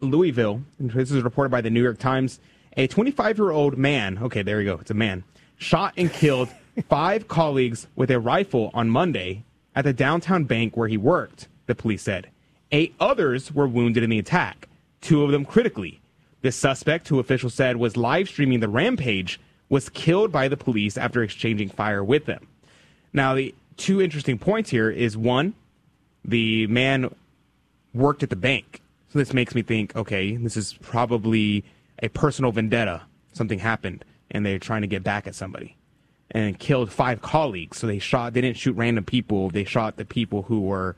Louisville. this is reported by the New York Times. A 25 year old man. Okay, there you go. It's a man. Shot and killed five colleagues with a rifle on Monday at the downtown bank where he worked. The police said. Eight others were wounded in the attack, two of them critically. The suspect, who officials said was live streaming the rampage, was killed by the police after exchanging fire with them. Now, the two interesting points here is one, the man worked at the bank. So this makes me think, okay, this is probably a personal vendetta. Something happened and they're trying to get back at somebody and killed five colleagues. So they shot, they didn't shoot random people. They shot the people who were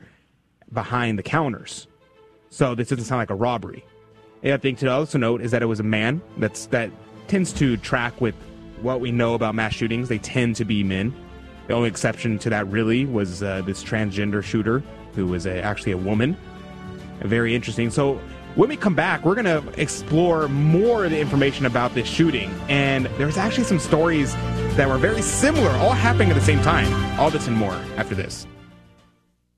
behind the counters. So this doesn't sound like a robbery. The other thing to also note is that it was a man. That's that tends to track with what we know about mass shootings. They tend to be men. The only exception to that really was uh, this transgender shooter who was a, actually a woman. Very interesting. So when we come back, we're going to explore more of the information about this shooting. And there's actually some stories that were very similar, all happening at the same time. All this and more after this.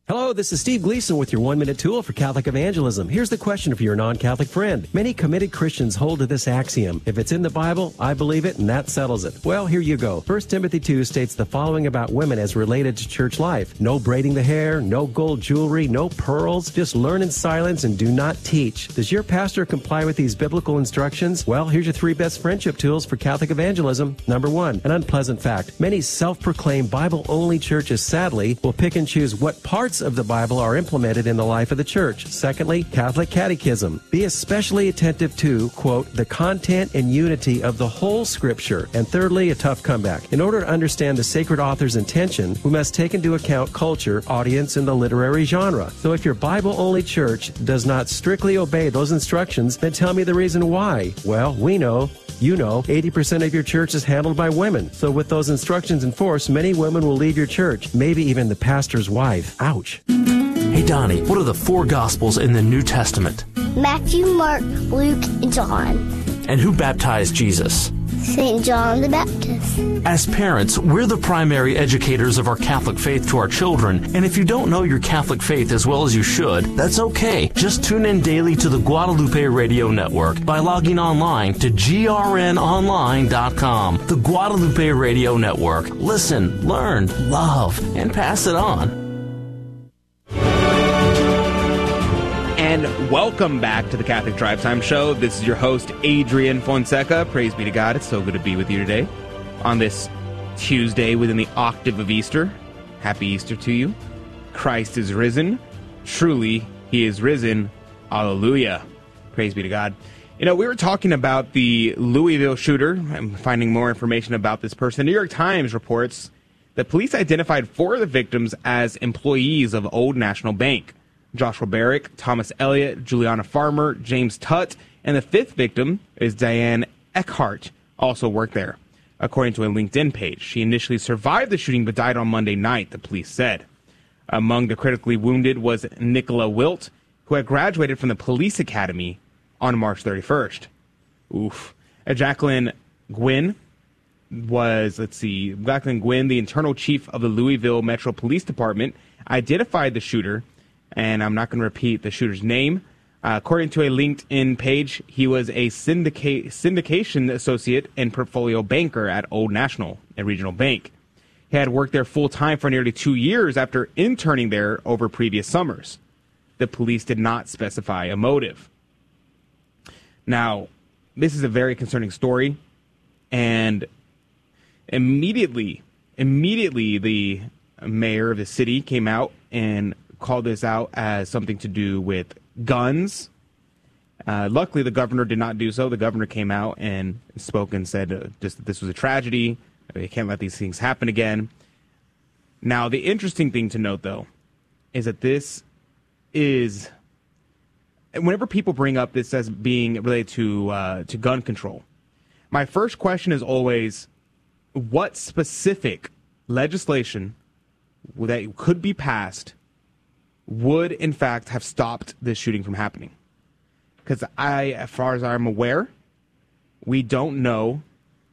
Hello, this is Steve Gleason with your one minute tool for Catholic evangelism. Here's the question for your non Catholic friend. Many committed Christians hold to this axiom if it's in the Bible, I believe it, and that settles it. Well, here you go. 1 Timothy 2 states the following about women as related to church life no braiding the hair, no gold jewelry, no pearls. Just learn in silence and do not teach. Does your pastor comply with these biblical instructions? Well, here's your three best friendship tools for Catholic evangelism. Number one, an unpleasant fact. Many self proclaimed Bible only churches, sadly, will pick and choose what parts of the Bible are implemented in the life of the church. Secondly, Catholic Catechism. Be especially attentive to, quote, the content and unity of the whole scripture. And thirdly, a tough comeback. In order to understand the sacred author's intention, we must take into account culture, audience, and the literary genre. So if your Bible only church does not strictly obey those instructions, then tell me the reason why. Well, we know you know, 80% of your church is handled by women. So with those instructions in force, many women will leave your church, maybe even the pastor's wife. Ouch. Hey Donnie, what are the four gospels in the New Testament? Matthew, Mark, Luke, and John. And who baptized Jesus? St. John the Baptist. As parents, we're the primary educators of our Catholic faith to our children, and if you don't know your Catholic faith as well as you should, that's okay. Just tune in daily to the Guadalupe Radio Network by logging online to grnonline.com. The Guadalupe Radio Network. Listen, learn, love, and pass it on. And welcome back to the Catholic Drive Time Show. This is your host, Adrian Fonseca. Praise be to God. It's so good to be with you today on this Tuesday within the octave of Easter. Happy Easter to you. Christ is risen. Truly, he is risen. Alleluia. Praise be to God. You know, we were talking about the Louisville shooter. I'm finding more information about this person. The New York Times reports that police identified four of the victims as employees of Old National Bank. Joshua Barrick, Thomas Elliott, Juliana Farmer, James Tutt, and the fifth victim is Diane Eckert, also worked there. According to a LinkedIn page, she initially survived the shooting but died on Monday night, the police said. Among the critically wounded was Nicola Wilt, who had graduated from the police academy on March 31st. Oof. Uh, Jacqueline Gwinn was, let's see, Jacqueline Gwinn, the internal chief of the Louisville Metro Police Department, identified the shooter, and I'm not going to repeat the shooter's name. Uh, according to a LinkedIn page, he was a syndication associate and portfolio banker at Old National, a regional bank. He had worked there full time for nearly two years after interning there over previous summers. The police did not specify a motive. Now, this is a very concerning story, and immediately, immediately, the mayor of the city came out and called this out as something to do with guns. Uh, luckily, the governor did not do so. The governor came out and spoke and said uh, just that this was a tragedy. They can't let these things happen again. Now, the interesting thing to note, though, is that this is whenever people bring up this as being related to uh, to gun control, my first question is always, what specific legislation that could be passed would in fact have stopped this shooting from happening? Because I, as far as I'm aware, we don't know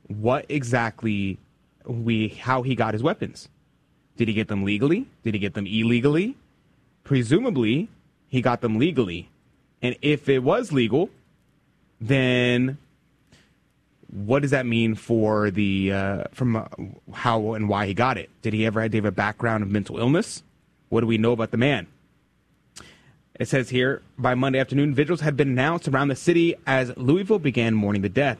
what exactly we how he got his weapons. Did he get them legally? Did he get them illegally? Presumably, he got them legally. And if it was legal, then what does that mean for the uh, from uh, how and why he got it? Did he ever have a background of mental illness? What do we know about the man? It says here by Monday afternoon, vigils had been announced around the city as Louisville began mourning the death.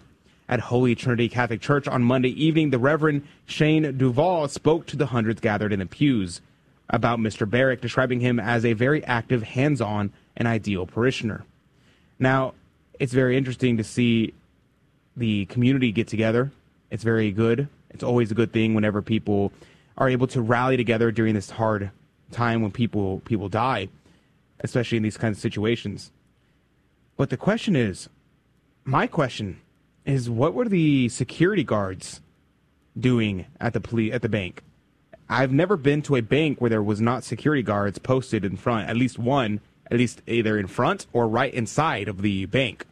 At Holy Trinity Catholic Church on Monday evening, the Reverend Shane Duval spoke to the hundreds gathered in the pews about Mr. Barrick, describing him as a very active, hands on, and ideal parishioner. Now, it's very interesting to see the community get together. It's very good. It's always a good thing whenever people are able to rally together during this hard time when people people die, especially in these kinds of situations. But the question is, my question is what were the security guards doing at the police at the bank? I've never been to a bank where there was not security guards posted in front, at least one, at least either in front or right inside of the bank.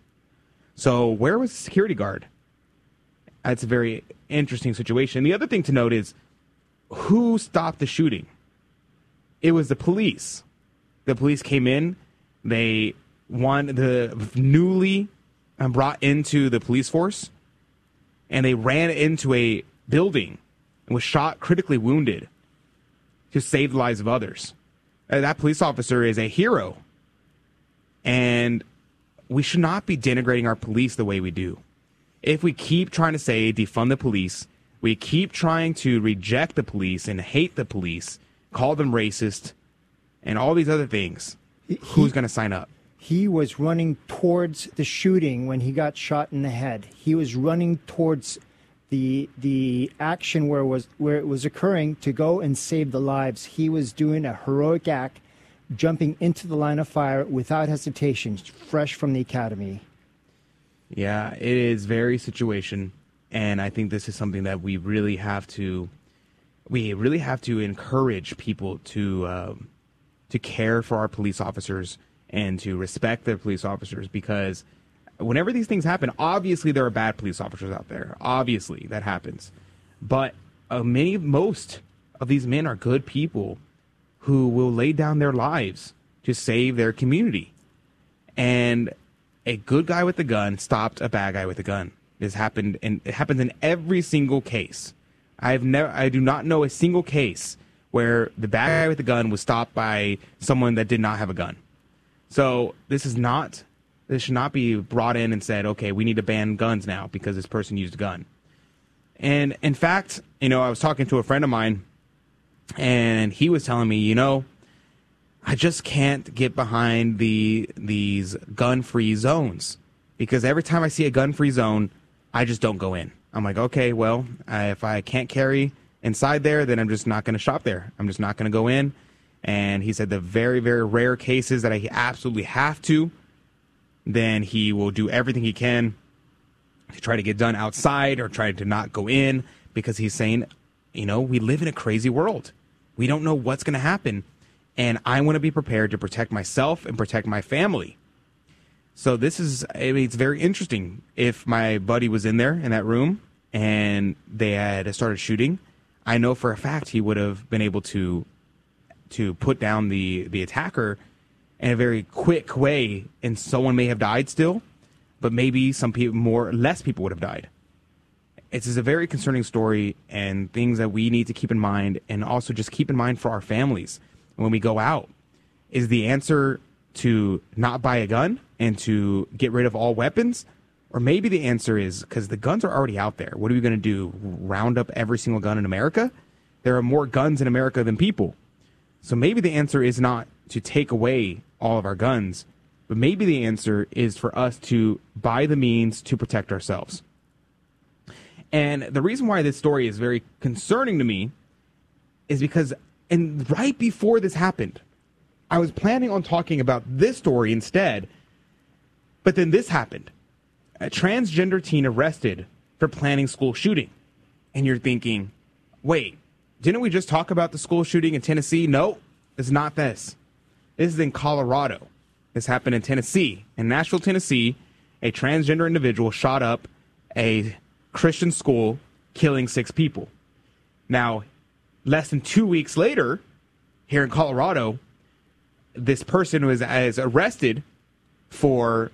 So where was the security guard? That's a very interesting situation. The other thing to note is who stopped the shooting? It was the police. The police came in. They won the newly and brought into the police force, and they ran into a building and was shot critically wounded to save the lives of others. Uh, that police officer is a hero, and we should not be denigrating our police the way we do. If we keep trying to say defund the police, we keep trying to reject the police and hate the police, call them racist, and all these other things, he, who's going to sign up? He was running towards the shooting when he got shot in the head. He was running towards the the action where it was where it was occurring to go and save the lives. He was doing a heroic act, jumping into the line of fire without hesitation, fresh from the academy. Yeah, it is very situation, and I think this is something that we really have to we really have to encourage people to uh, to care for our police officers and to respect their police officers because whenever these things happen, obviously there are bad police officers out there. Obviously that happens, but uh, many, most of these men are good people who will lay down their lives to save their community. And a good guy with a gun stopped a bad guy with a gun. This happened, and it happens in every single case. I've never, I do not know a single case where the bad guy with the gun was stopped by someone that did not have a gun. So this is not this should not be brought in and said, okay, we need to ban guns now because this person used a gun. And in fact, you know, I was talking to a friend of mine, and he was telling me, you know, I just can't get behind the these gun-free zones because every time I see a gun-free zone, I just don't go in. I'm like, okay, well, I, if I can't carry inside there, then I'm just not going to shop there. I'm just not going to go in. And he said the very, very rare cases that I absolutely have to, then he will do everything he can to try to get done outside or try to not go in because he's saying, you know, we live in a crazy world. We don't know what's going to happen. And I want to be prepared to protect myself and protect my family. So this is, I mean, it's very interesting. If my buddy was in there in that room and they had started shooting, I know for a fact he would have been able to to put down the the attacker in a very quick way, and someone may have died still, but maybe some people more less people would have died. It's a very concerning story and things that we need to keep in mind, and also just keep in mind for our families when we go out. Is the answer to not buy a gun and to get rid of all weapons? Or maybe the answer is because the guns are already out there. What are we going to do? Round up every single gun in America? There are more guns in America than people. So maybe the answer is not to take away all of our guns, but maybe the answer is for us to buy the means to protect ourselves. And the reason why this story is very concerning to me is because, and right before this happened, I was planning on talking about this story instead, but then this happened. A transgender teen arrested for planning school shooting. And you're thinking, wait, didn't we just talk about the school shooting in Tennessee? No, it's not this. This is in Colorado. This happened in Tennessee. In Nashville, Tennessee, a transgender individual shot up a Christian school, killing six people. Now, less than two weeks later, here in Colorado, this person was as arrested for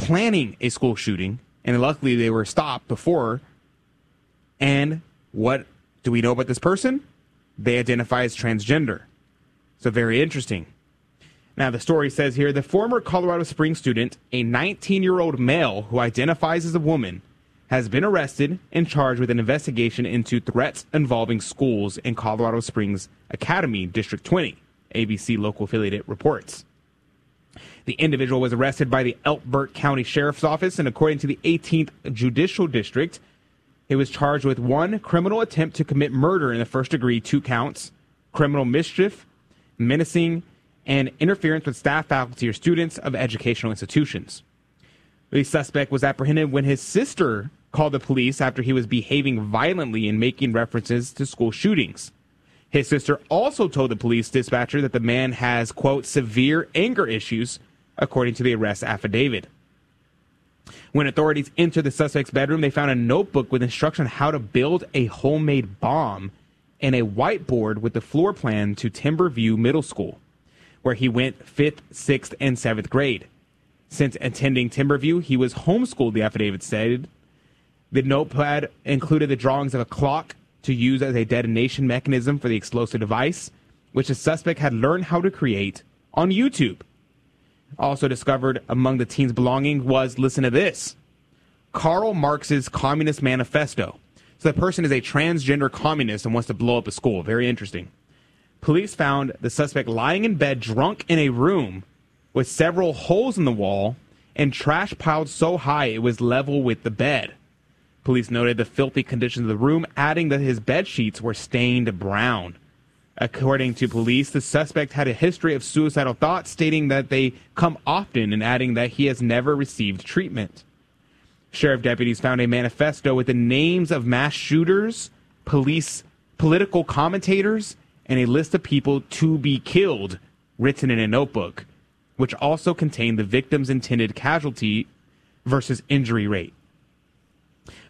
planning a school shooting, and luckily they were stopped before. And what do we know about this person? They identify as transgender. So, very interesting. Now, the story says here the former Colorado Springs student, a 19 year old male who identifies as a woman, has been arrested and charged with an investigation into threats involving schools in Colorado Springs Academy, District 20, ABC local affiliate reports. The individual was arrested by the Elbert County Sheriff's Office, and according to the 18th Judicial District, he was charged with one criminal attempt to commit murder in the first degree, two counts, criminal mischief, menacing, and interference with staff, faculty, or students of educational institutions. The suspect was apprehended when his sister called the police after he was behaving violently and making references to school shootings. His sister also told the police dispatcher that the man has, quote, severe anger issues, according to the arrest affidavit. When authorities entered the suspect's bedroom, they found a notebook with instruction on how to build a homemade bomb and a whiteboard with the floor plan to Timberview Middle School, where he went fifth, sixth, and seventh grade. Since attending Timberview, he was homeschooled, the affidavit said. The notepad included the drawings of a clock to use as a detonation mechanism for the explosive device, which the suspect had learned how to create on YouTube. Also discovered among the teen's belongings was, listen to this, Karl Marx's Communist Manifesto. So the person is a transgender communist and wants to blow up a school. Very interesting. Police found the suspect lying in bed, drunk in a room with several holes in the wall and trash piled so high it was level with the bed. Police noted the filthy conditions of the room, adding that his bed sheets were stained brown. According to police, the suspect had a history of suicidal thoughts, stating that they come often and adding that he has never received treatment. Sheriff deputies found a manifesto with the names of mass shooters, police, political commentators, and a list of people to be killed written in a notebook, which also contained the victim's intended casualty versus injury rate.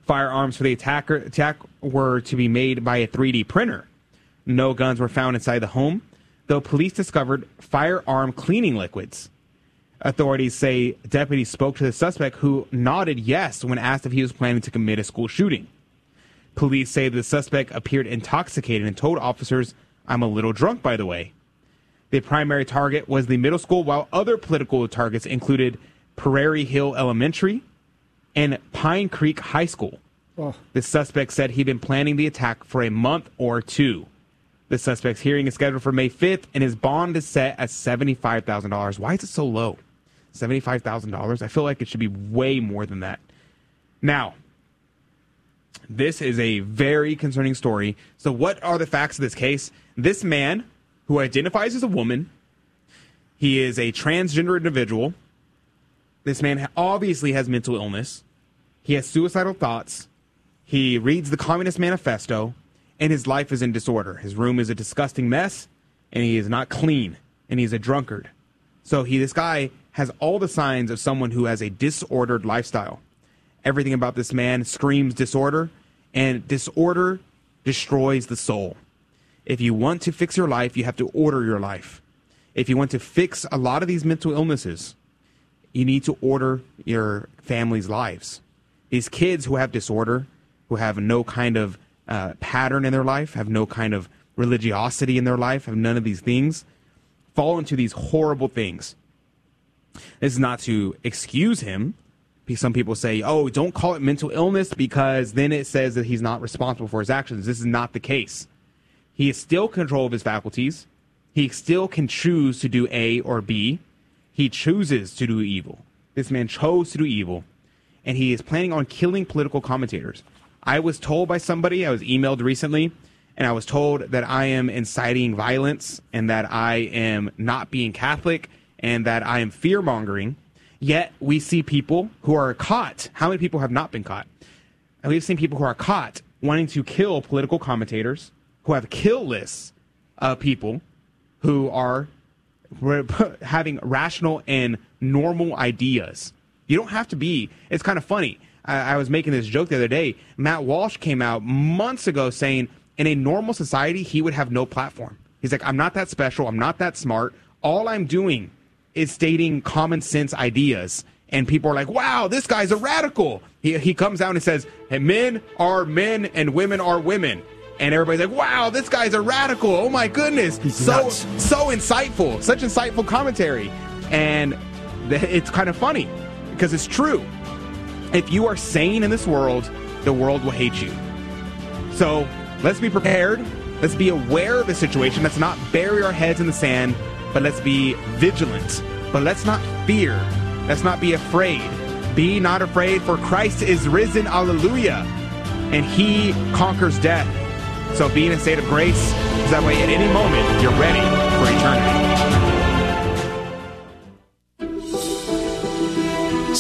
Firearms for the attacker, attack were to be made by a 3D printer. No guns were found inside the home, though police discovered firearm cleaning liquids. Authorities say deputies spoke to the suspect who nodded yes when asked if he was planning to commit a school shooting. Police say the suspect appeared intoxicated and told officers, I'm a little drunk, by the way. The primary target was the middle school, while other political targets included Prairie Hill Elementary and Pine Creek High School. Oh. The suspect said he'd been planning the attack for a month or two. The suspect's hearing is scheduled for May 5th, and his bond is set at $75,000. Why is it so low? $75,000? I feel like it should be way more than that. Now, this is a very concerning story. So, what are the facts of this case? This man, who identifies as a woman, he is a transgender individual. This man obviously has mental illness. He has suicidal thoughts. He reads the Communist Manifesto, and his life is in disorder. His room is a disgusting mess, and he is not clean, and he's a drunkard. So he, this guy, has all the signs of someone who has a disordered lifestyle. Everything about this man screams disorder, and disorder destroys the soul. If you want to fix your life, you have to order your life. If you want to fix a lot of these mental illnesses, you need to order your family's lives. These kids who have disorder, who have no kind of uh, pattern in their life, have no kind of religiosity in their life, have none of these things, fall into these horrible things. This is not to excuse him. Some people say, oh, don't call it mental illness because then it says that he's not responsible for his actions. This is not the case. He is still control of his faculties. He still can choose to do A or B. He chooses to do evil. This man chose to do evil, and he is planning on killing political commentators. I was told by somebody, I was emailed recently, and I was told that I am inciting violence and that I am not being Catholic and that I am fear mongering. Yet we see people who are caught. How many people have not been caught? And we've seen people who are caught wanting to kill political commentators who have kill lists of people who are having rational and normal ideas. You don't have to be. It's kind of funny. I, I, was making this joke the other day. Matt Walsh came out months ago saying in a normal society, he would have no platform. He's like, I'm not that special. I'm not that smart. All I'm doing is stating common sense ideas. And people are like, wow, this guy's a radical. He, he comes out and says, hey, men are men and women are women and everybody's like, "Wow, this guy's a radical! Oh my goodness, He's so nuts. so insightful, such insightful commentary." And th- it's kind of funny because it's true. If you are sane in this world, the world will hate you. So let's be prepared. Let's be aware of the situation. Let's not bury our heads in the sand, but let's be vigilant. But let's not fear. Let's not be afraid. Be not afraid, for Christ is risen. Alleluia. And he conquers death. So be in a state of grace, so that way at any moment you're ready for eternity.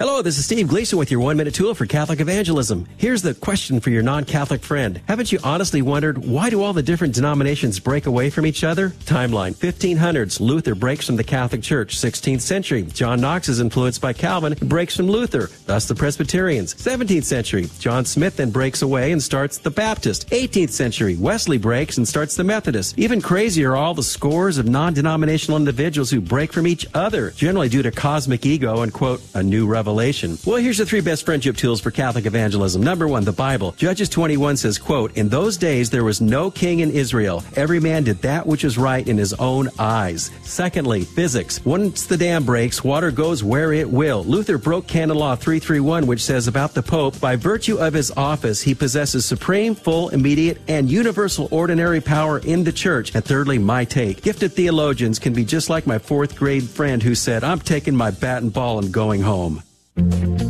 Hello, this is Steve Gleason with your one minute tool for Catholic evangelism. Here's the question for your non Catholic friend. Haven't you honestly wondered why do all the different denominations break away from each other? Timeline 1500s, Luther breaks from the Catholic Church. 16th century, John Knox is influenced by Calvin and breaks from Luther, thus the Presbyterians. 17th century, John Smyth then breaks away and starts the Baptist. 18th century, Wesley breaks and starts the Methodist. Even crazier are all the scores of non denominational individuals who break from each other, generally due to cosmic ego and, quote, a new revelation. Well, here's the three best friendship tools for Catholic evangelism. Number one, the Bible. Judges 21 says, quote, In those days there was no king in Israel. Every man did that which is right in his own eyes. Secondly, physics. Once the dam breaks, water goes where it will. Luther broke canon law 331, which says about the Pope, by virtue of his office, he possesses supreme, full, immediate, and universal ordinary power in the church. And thirdly, my take. Gifted theologians can be just like my fourth grade friend who said, I'm taking my bat and ball and going home.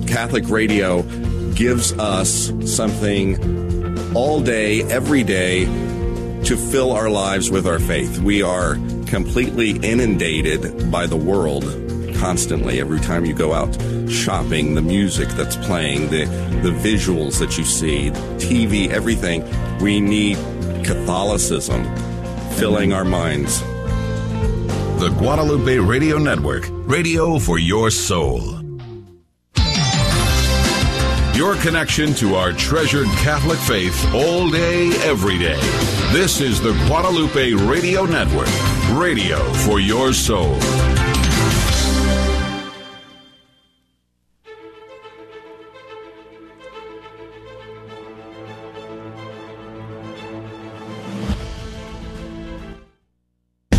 Catholic radio gives us something all day, every day to fill our lives with our faith. We are completely inundated by the world constantly. Every time you go out shopping, the music that's playing, the, the visuals that you see, TV, everything. We need Catholicism filling our minds. The Guadalupe Radio Network, radio for your soul. Your connection to our treasured Catholic faith all day, every day. This is the Guadalupe Radio Network, radio for your soul.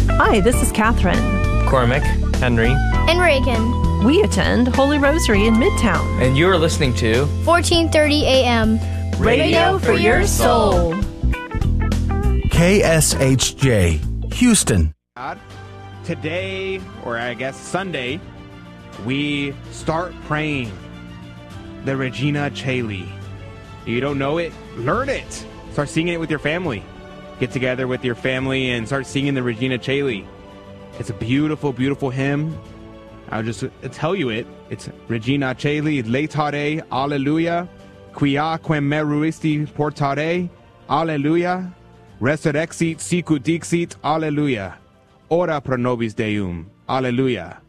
Hi, this is Catherine. Cormac, Henry, And Reagan. We attend Holy Rosary in Midtown. and you are listening to 1430 a.m. Radio for your soul. KSHJ, Houston. Today, or I guess Sunday, we start praying the Regina Caeli. You don't know it? Learn it. Start singing it with your family. Get together with your family and start singing the Regina Caeli. It's a beautiful, beautiful hymn. I'll just tell you it. It's Regina Caeli, Laetare, Alleluia, Quia quem meruisti portare, Alleluia, Resurrexit sicut dixit, Alleluia, Ora pro nobis Deum, Alleluia.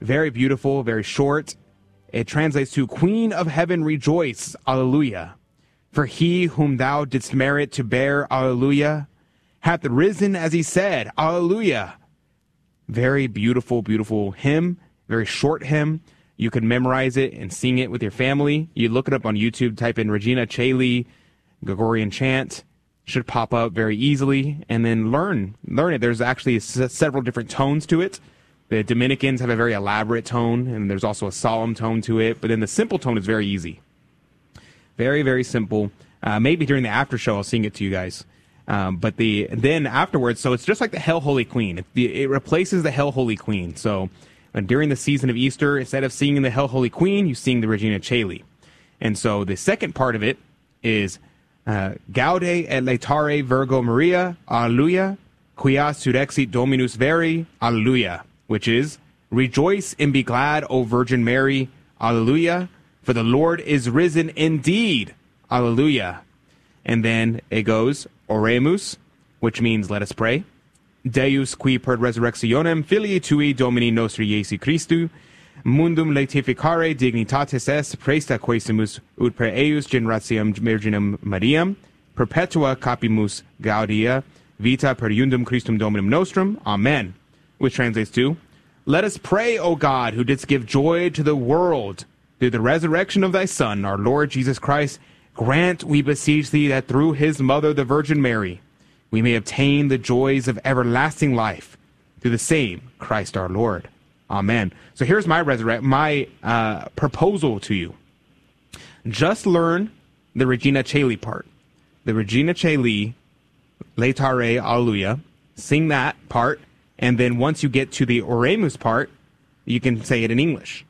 Very beautiful, very short. It translates to Queen of Heaven, rejoice, Alleluia. For he whom thou didst merit to bear, Alleluia, hath risen as he said, Alleluia. Very beautiful, beautiful hymn, very short hymn. You can memorize it and sing it with your family. You look it up on YouTube, type in Regina Caeli, Gregorian chant, should pop up very easily, and then learn learn it. There's actually s- several different tones to it. The Dominicans have a very elaborate tone, and there's also a solemn tone to it. But then the simple tone is very easy. Very, very simple. Uh, maybe during the after show, I'll sing it to you guys. Um, but the then afterwards, so it's just like the Hail Holy Queen. It, it replaces the Hail Holy Queen. So uh, during the season of Easter, instead of singing the Hail Holy Queen, you sing the Regina Caeli. And so the second part of it is uh, Gaude et laetare Virgo Maria, Alleluia, quia surrexit Dominus veri, Alleluia, which is Rejoice and be glad, O Virgin Mary, Alleluia, for the Lord is risen indeed, Alleluia. And then it goes Oremus, which means let us pray. Deus qui per resurrectionem filii tui Domini nostri Jesu Christu, mundum laetificare dignitatis est presta quaesimus ut per eius generatiam virginum Mariam, perpetua capimus gaudia, vita per iundum Christum Dominum nostrum. Amen. Which translates to, Let us pray, O God, who didst give joy to the world through the resurrection of thy Son, our Lord Jesus Christ, grant, we beseech thee, that through his mother, the Virgin Mary, we may obtain the joys of everlasting life through the same Christ our Lord. Amen. So here's my resurrect my uh, proposal to you. Just learn the Regina Caeli part. The Regina Caeli, Laetare Alleluia. Sing that part, and then once you get to the Oremus part, you can say it in English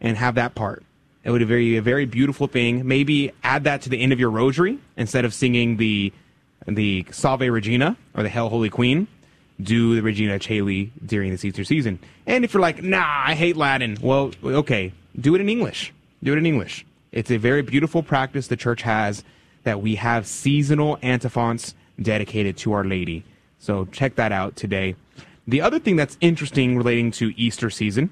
and have that part. It would be a very, beautiful thing. Maybe add that to the end of your rosary instead of singing the the Salve Regina or the Hail Holy Queen. Do the Regina Caeli during this Easter season. And if you're like, nah, I hate Latin, well, okay, do it in English. Do it in English. It's a very beautiful practice the church has that we have seasonal antiphons dedicated to Our Lady. So check that out today. The other thing that's interesting relating to Easter season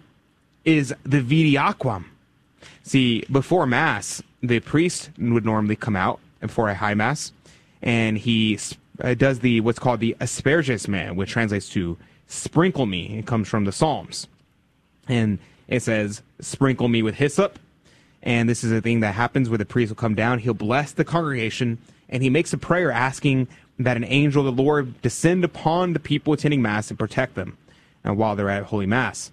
is the Vidi Aquam. See, before Mass, the priest would normally come out before a high Mass, and he uh, does the what's called the Asperges me, which translates to sprinkle me. It comes from the Psalms, and it says sprinkle me with hyssop. And this is a thing that happens where the priest will come down. He'll bless the congregation, and he makes a prayer asking that an angel of the Lord descend upon the people attending Mass and protect them uh, while they're at Holy Mass.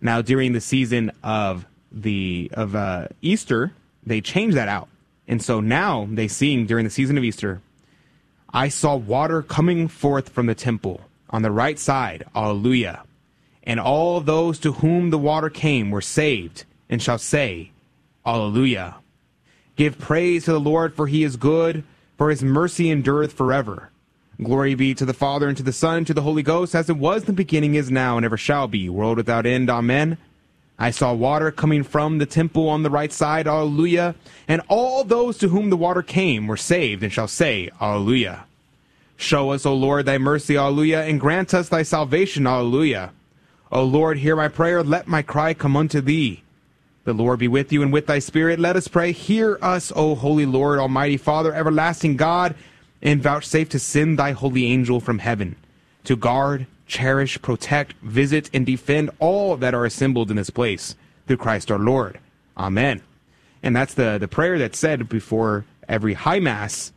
Now, during the season of the of uh, Easter, they change that out, and so now they sing during the season of Easter. I saw water coming forth from the temple on the right side, Alleluia, and all those to whom the water came were saved, and shall say, Alleluia. Give praise to the Lord, for he is good, for his mercy endureth forever. Glory be to the Father, and to the Son, and to the Holy Ghost, as it was in the beginning, is now, and ever shall be, world without end. Amen. I saw water coming from the temple on the right side, Alleluia. And all those to whom the water came were saved, and shall say, Alleluia. Show us, O Lord, thy mercy, Alleluia, and grant us thy salvation, Alleluia. O Lord, hear my prayer, let my cry come unto thee. The Lord be with you and with thy spirit. Let us pray. Hear us, O holy Lord, Almighty Father, everlasting God, and vouchsafe to send thy holy angel from heaven to guard, cherish, protect, visit, and defend all that are assembled in this place through Christ our Lord. Amen. And that's the, the prayer that's said before every high mass.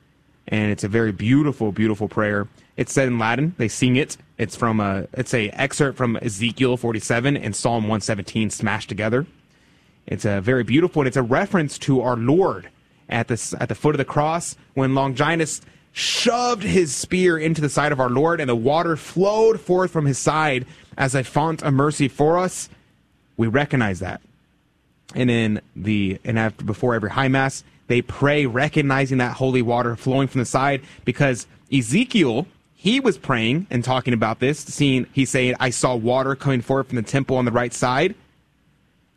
And it's a very beautiful, beautiful prayer. It's said in Latin. They sing it. It's from a, it's a excerpt from Ezekiel 47 and Psalm 117 smashed together. It's a very beautiful, and it's a reference to our Lord at the at the foot of the cross when Longinus shoved his spear into the side of our Lord, and the water flowed forth from his side as a font of mercy for us. We recognize that, and in the and after before every high mass, they pray recognizing that holy water flowing from the side because Ezekiel he was praying and talking about this, seeing he's saying, I saw water coming forth from the temple on the right side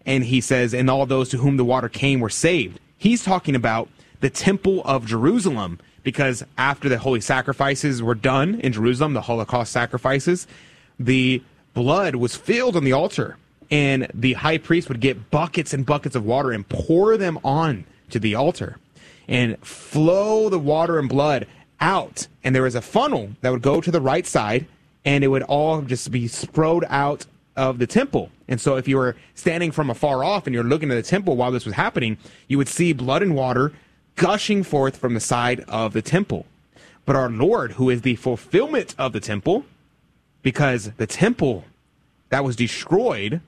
and he says, and all those to whom the water came were saved. He's talking about the temple of Jerusalem because after the holy sacrifices were done in Jerusalem, the Holocaust sacrifices, the blood was filled on the altar and the high priest would get buckets and buckets of water and pour them on to the altar and flow the water and blood out. And there was a funnel that would go to the right side and it would all just be sprayed out of the temple. And so if you were standing from afar off and you're looking at the temple while this was happening, you would see blood and water gushing forth from the side of the temple. But our Lord, who is the fulfillment of the temple, because the temple that was destroyed,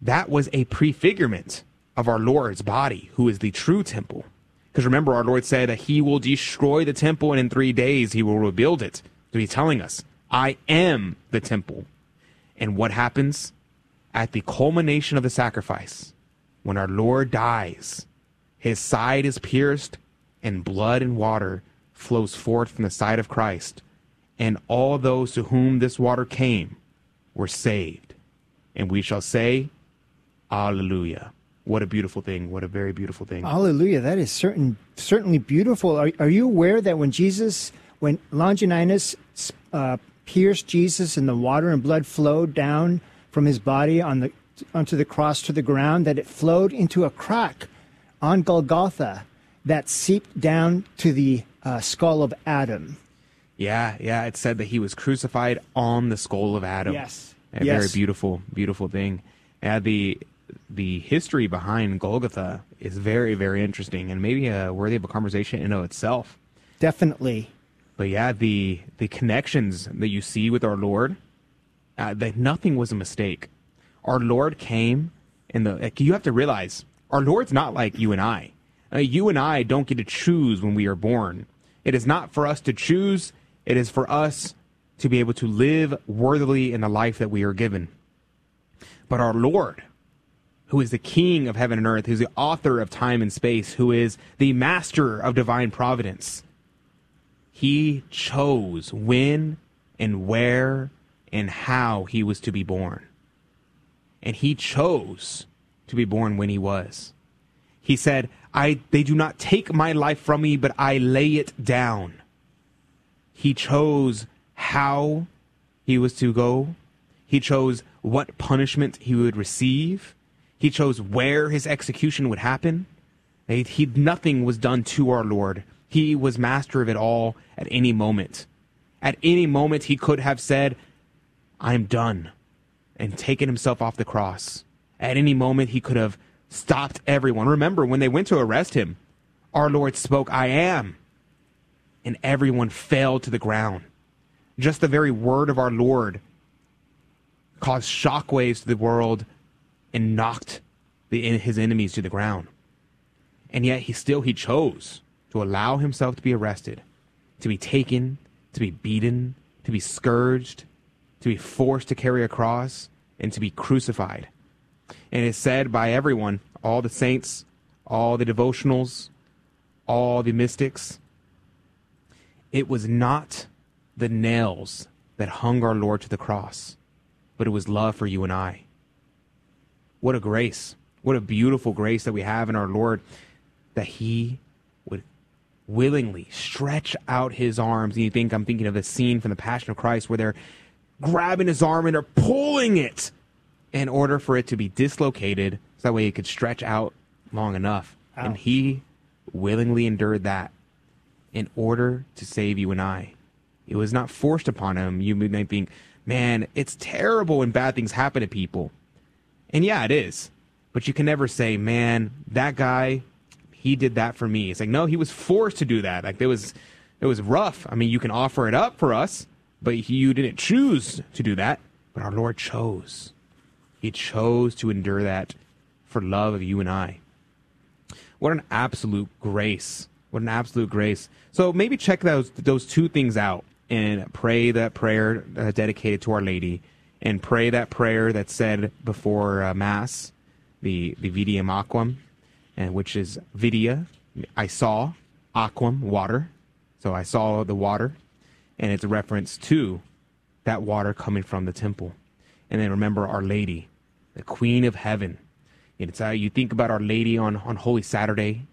that was a prefigurement of our Lord's body, who is the true temple. Because remember, our Lord said that he will destroy the temple and in three days he will rebuild it. So he's telling us, I am the temple. And what happens at the culmination of the sacrifice? When our Lord dies, his side is pierced, and blood and water flows forth from the side of Christ. And all those to whom this water came were saved. And we shall say, Alleluia. What a beautiful thing. What a very beautiful thing. Hallelujah. That is certain, certainly beautiful. Are, are you aware that when Jesus, when Longinus uh, pierced Jesus and the water and blood flowed down from his body on the onto the cross to the ground that it flowed into a crack on Golgotha that seeped down to the uh, skull of Adam. Yeah, yeah, it said that he was crucified on the skull of Adam. Yes. A yes. very beautiful, beautiful thing. Yeah, the the history behind Golgotha is very, very interesting and maybe uh, worthy of a conversation in of itself. Definitely. But yeah, the the connections that you see with our Lord, uh, that nothing was a mistake. Our Lord came, and the like, you have to realize our Lord's not like you and I. Uh, you and I don't get to choose when we are born. It is not for us to choose. It is for us to be able to live worthily in the life that we are given. But our Lord, who is the King of heaven and earth, who's the author of time and space, who is the master of divine providence, he chose when and where and how he was to be born. And he chose to be born when he was. He said, I, they do not take my life from me, but I lay it down. He chose how he was to go. He chose what punishment he would receive. He chose where his execution would happen. He, he, nothing was done to our Lord. He was master of it all at any moment. At any moment, he could have said, I'm done, and taken himself off the cross. At any moment, he could have stopped everyone. Remember, when they went to arrest him, our Lord spoke, I am. And everyone fell to the ground. Just the very word of our Lord caused shockwaves to the world and knocked the, his enemies to the ground. And yet he still he chose to allow himself to be arrested, to be taken, to be beaten, to be scourged, to be forced to carry a cross, and to be crucified. And is said by everyone, all the saints, all the devotionals, all the mystics, it was not the nails that hung our Lord to the cross, but it was love for you and I. What a grace. What a beautiful grace that we have in our Lord that He would willingly stretch out His arms. And you think, I'm thinking of the scene from the Passion of Christ where they're grabbing His arm and they're pulling it in order for it to be dislocated so that way it could stretch out long enough. And he willingly endured that in order to save you and I. It was not forced upon him. You might think, man, it's terrible when bad things happen to people. And yeah, it is. But you can never say, man, that guy, he did that for me. It's like, no, he was forced to do that. Like, it was, it was rough. I mean, you can offer it up for us, but he, you didn't choose to do that. But our Lord chose. He chose to endure that for love of you and I. What an absolute grace. What an absolute grace. So maybe check those those two things out and pray that prayer uh, dedicated to Our Lady and pray that prayer that's said before uh, Mass, the, the Vidiam Aquam, and which is Vidia, I saw, Aquam, water. So I saw the water, and it's a reference to that water coming from the temple. And then remember Our Lady, the Queen of Heaven. And it's how you think about Our Lady on, on Holy Saturday.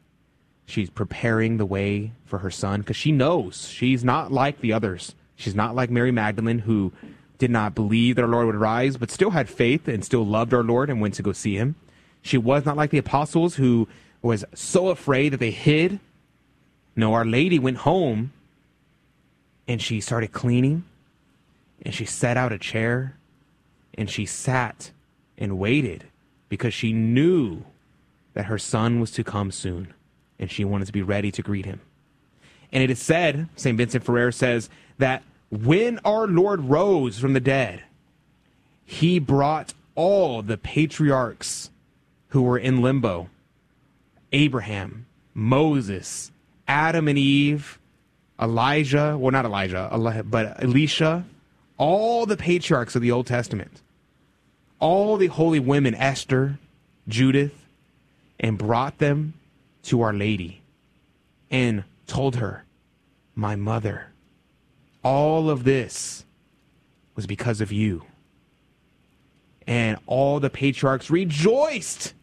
She's preparing the way for her son because she knows she's not like the others. She's not like Mary Magdalene, who did not believe that our Lord would rise, but still had faith and still loved our Lord and went to go see him. She was not like the apostles, who was so afraid that they hid. No, Our Lady went home and she started cleaning and she set out a chair and she sat and waited because she knew that her son was to come soon and she wanted to be ready to greet him. And it is said, St. Vincent Ferrer says, that when our Lord rose from the dead, he brought all the patriarchs who were in limbo Abraham, Moses, Adam and Eve, Elijah, well, not Elijah, but Elisha, all the patriarchs of the Old Testament, all the holy women, Esther, Judith, and brought them to Our Lady and told her, My mother, all of this was because of you. And all the patriarchs rejoiced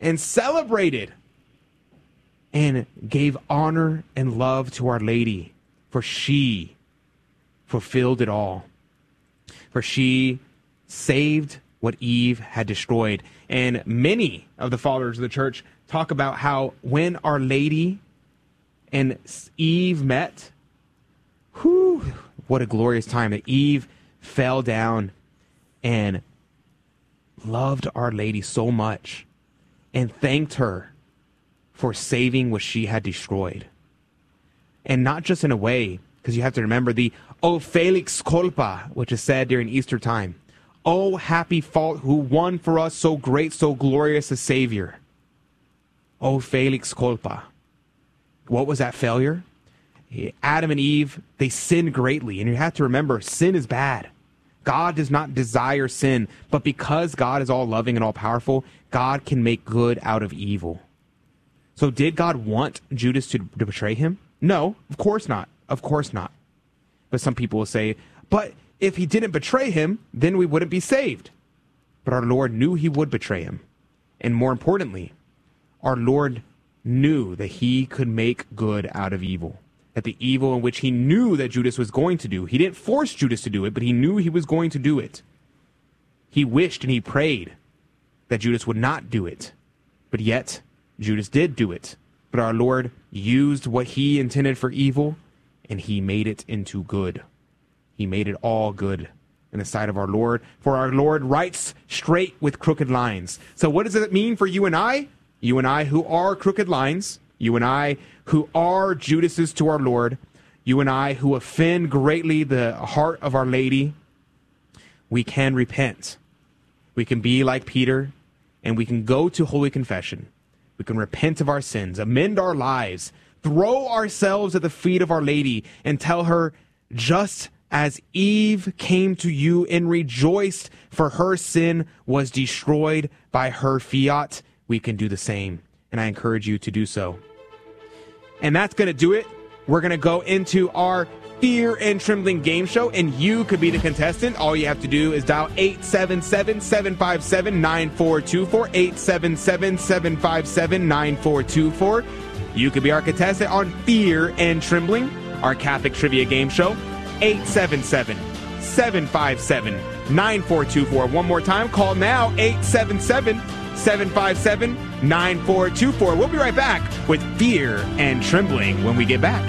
and celebrated and gave honor and love to Our Lady, for she fulfilled it all. For she saved what Eve had destroyed. And many of the fathers of the church talk about how when Our Lady and Eve met, whew, what a glorious time that Eve fell down and loved Our Lady so much and thanked her for saving what she had destroyed. And not just in a way, because you have to remember the O Felix Culpa, which is said during Easter time. O happy fault who won for us so great, so glorious a Savior. O Felix Culpa. What was that failure? Adam and Eve, they sinned greatly. And you have to remember, sin is bad. God does not desire sin, but because God is all loving and all powerful, God can make good out of evil. So, did God want Judas to, to betray him? No, of course not. Of course not. But some people will say, but if he didn't betray him, then we wouldn't be saved. But our Lord knew he would betray him. And more importantly, our Lord knew that he could make good out of evil That the evil in which he knew that Judas was going to do. He didn't force Judas to do it, but he knew he was going to do it. He wished and he prayed that Judas would not do it. But yet, Judas did do it. But our Lord used what he intended for evil and he made it into good. He made it all good in the sight of our Lord. For our Lord writes straight with crooked lines. So, what does it mean for you and I? You and I who are crooked lines, you and I who are Judases to our Lord, you and I who offend greatly the heart of Our Lady, we can repent. We can be like Peter, and we can go to Holy Confession. We can repent of our sins, amend our lives, throw ourselves at the feet of Our Lady, and tell her, just as Eve came to you and rejoiced for her sin was destroyed by her fiat, we can do the same. And I encourage you to do so. And that's going to do it. We're going to go into our Fear and Trembling game show, and you could be the contestant. All you have to do is dial 877 757 9424. 877 757 9424. You could be our contestant on Fear and Trembling, our Catholic trivia game show. 877 757 9424. One more time, call now 877 757 9424. We'll be right back with Fear and Trembling when we get back.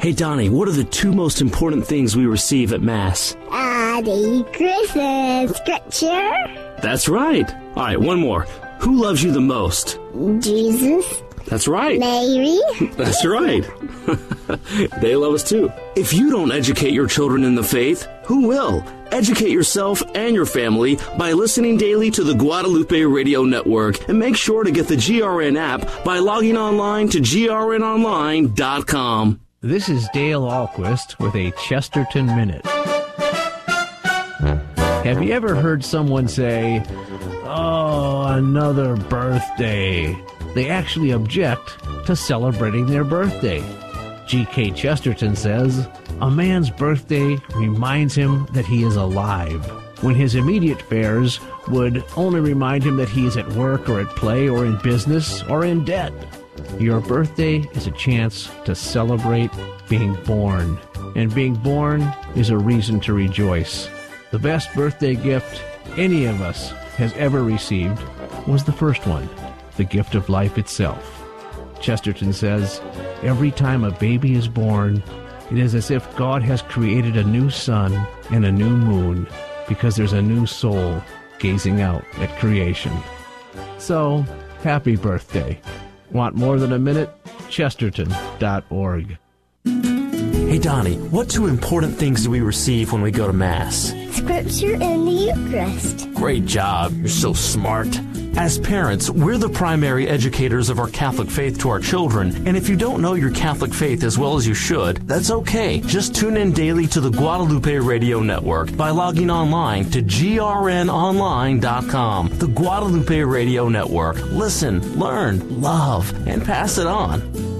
Hey, Donnie, what are the two most important things we receive at Mass? Uh, the Christmas scripture. That's right. All right, one more. Who loves you the most? Jesus. That's right. Mary. That's right. they love us too. If you don't educate your children in the faith, who will? Educate yourself and your family by listening daily to the Guadalupe Radio Network and make sure to get the GRN app by logging online to grnonline.com. This is Dale Ahlquist with a Chesterton Minute. Have you ever heard someone say, Oh, another birthday? They actually object to celebrating their birthday. G.K. Chesterton says, A man's birthday reminds him that he is alive, when his immediate fares would only remind him that he is at work or at play or in business or in debt. Your birthday is a chance to celebrate being born, and being born is a reason to rejoice. The best birthday gift any of us has ever received was the first one, the gift of life itself. Chesterton says, Every time a baby is born, it is as if God has created a new sun and a new moon because there's a new soul gazing out at creation. So, happy birthday. Want more than a minute? Chesterton.org. Hey, Donnie, what two important things do we receive when we go to Mass? Scripture and the Eucharist. Great job. You're so smart. As parents, we're the primary educators of our Catholic faith to our children, and if you don't know your Catholic faith as well as you should, that's okay. Just tune in daily to the Guadalupe Radio Network by logging online to grnonline.com. The Guadalupe Radio Network. Listen, learn, love, and pass it on.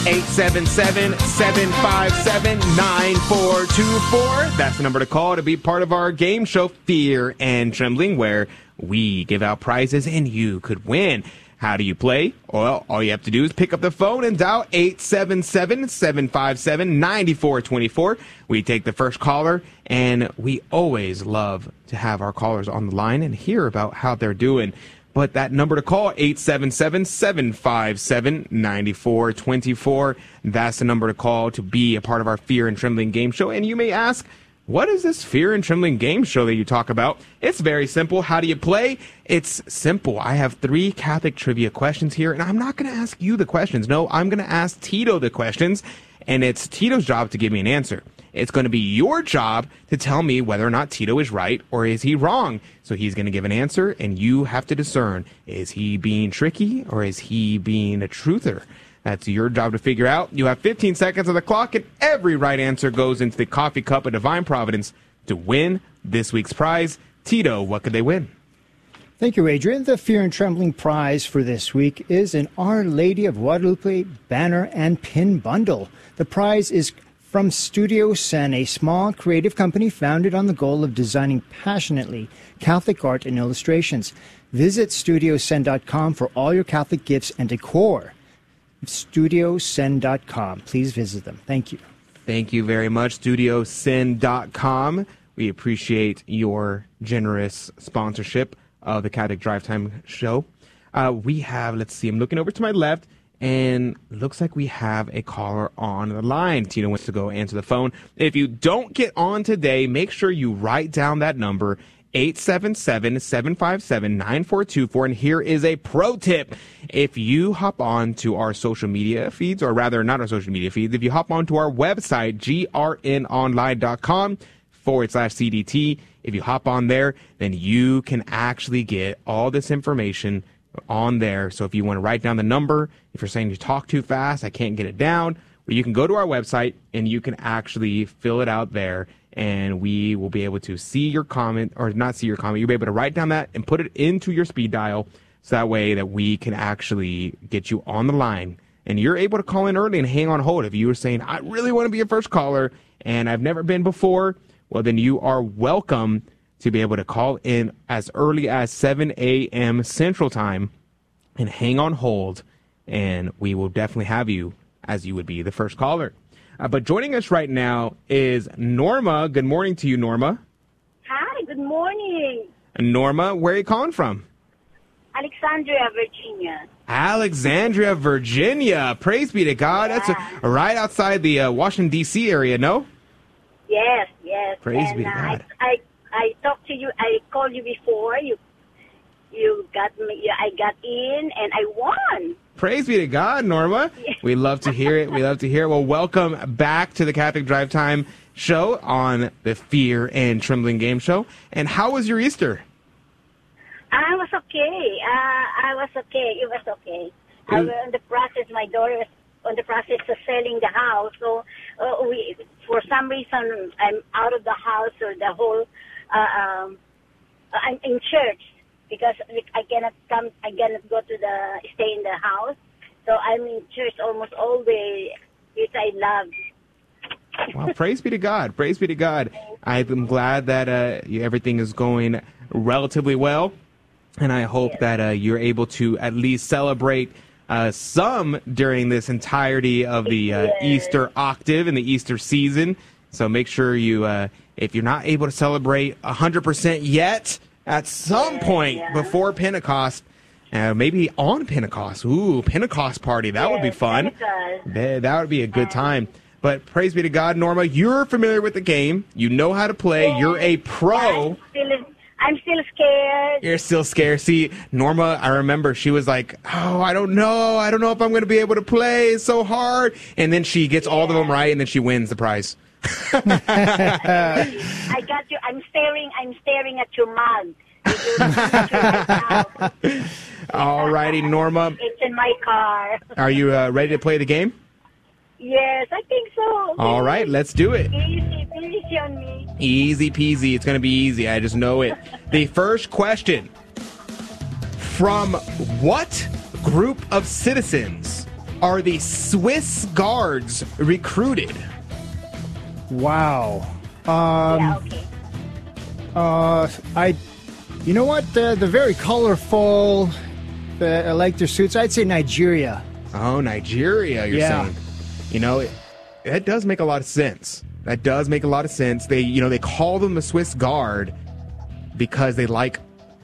877-757-9424. That's the number to call to be part of our game show Fear and Trembling where we give out prizes and you could win. How do you play? Well, all you have to do is pick up the phone and dial 877-757-9424. We take the first caller and we always love to have our callers on the line and hear about how they're doing. But that number to call, 877-757-9424. That's the number to call to be a part of our Fear and Trembling game show. And you may ask, what is this Fear and Trembling game show that you talk about? It's very simple. How do you play? It's simple. I have three Catholic trivia questions here, and I'm not going to ask you the questions. No, I'm going to ask Tito the questions, and it's Tito's job to give me an answer. It's going to be your job to tell me whether or not Tito is right or is he wrong. So he's going to give an answer, and you have to discern is he being tricky or is he being a truther? That's your job to figure out. You have 15 seconds on the clock, and every right answer goes into the coffee cup of divine providence to win this week's prize. Tito, what could they win? Thank you, Adrian. The Fear and Trembling prize for this week is an Our Lady of Guadalupe banner and pin bundle. The prize is from Studio Sen, a small creative company founded on the goal of designing passionately Catholic art and illustrations. Visit studiosen.com for all your Catholic gifts and decor. Studiosen.com. Please visit them. Thank you. Thank you very much, studiosin.com. We appreciate your generous sponsorship of the Catholic Drive Time show. Uh, we have, let's see, I'm looking over to my left, and looks like we have a caller on the line. Tina wants to go answer the phone. If you don't get on today, make sure you write down that number. 877-757-9424 and here is a pro tip if you hop on to our social media feeds or rather not our social media feeds if you hop on to our website grnonline.com forward slash cdt if you hop on there then you can actually get all this information on there so if you want to write down the number if you're saying you talk too fast i can't get it down But you can go to our website and you can actually fill it out there and we will be able to see your comment or not see your comment. You'll be able to write down that and put it into your speed dial so that way that we can actually get you on the line and you're able to call in early and hang on hold. If you were saying, I really want to be a first caller and I've never been before, well, then you are welcome to be able to call in as early as 7 a.m. Central Time and hang on hold, and we will definitely have you as you would be the first caller. Uh, but joining us right now is Norma. Good morning to you, Norma. Hi, good morning. Norma, where are you calling from? Alexandria, Virginia. Alexandria, Virginia. Praise be to God. Yeah. That's a, right outside the uh, Washington, D.C. area, no? Yes, yes. Praise and, be to God. I, I, I talked to you, I called you before. You you got me, I got in, and I won. Praise be to God, Norma. We love to hear it. We love to hear it. Well, welcome back to the Catholic Drive Time show on the Fear and Trembling Game Show. And how was your Easter? I was okay. Uh, I was okay. It was okay. I was in the process. My daughter was on the process of selling the house, so uh, we, for some reason, I'm out of the house or the whole. Uh, um, I'm in church because I cannot come, I cannot go to the, stay in the house. So I'm in church almost all day, which I love. Well, praise be to God. Praise be to God. I'm glad that uh, everything is going relatively well. And I hope yes. that uh, you're able to at least celebrate uh, some during this entirety of the uh, yes. Easter octave and the Easter season. So make sure you, uh, if you're not able to celebrate 100% yet, at some yeah, point yeah. before Pentecost, uh, maybe on Pentecost. Ooh, Pentecost party. That yeah, would be fun. That would be a good time. But praise be to God, Norma, you're familiar with the game. You know how to play. You're a pro. I'm still, I'm still scared. You're still scared. See, Norma, I remember she was like, "Oh, I don't know. I don't know if I'm going to be able to play. It's so hard." And then she gets all of them right, and then she wins the prize. I got you. I'm staring. I'm staring at your mug. All righty, Norma. It's in my car. Are you uh, ready to play the game? Yes, I think so. All right, let's do it. Easy, peasy on me. Easy peasy. It's going to be easy. I just know it. the first question From what group of citizens are the Swiss guards recruited? Wow. Um, yeah, okay. Uh, I, you know what? The the very colorful, uh, I like their suits. I'd say Nigeria. Oh, Nigeria. You're yeah. saying? You know, it, that does make a lot of sense. That does make a lot of sense. They, you know, they call them the Swiss Guard because they like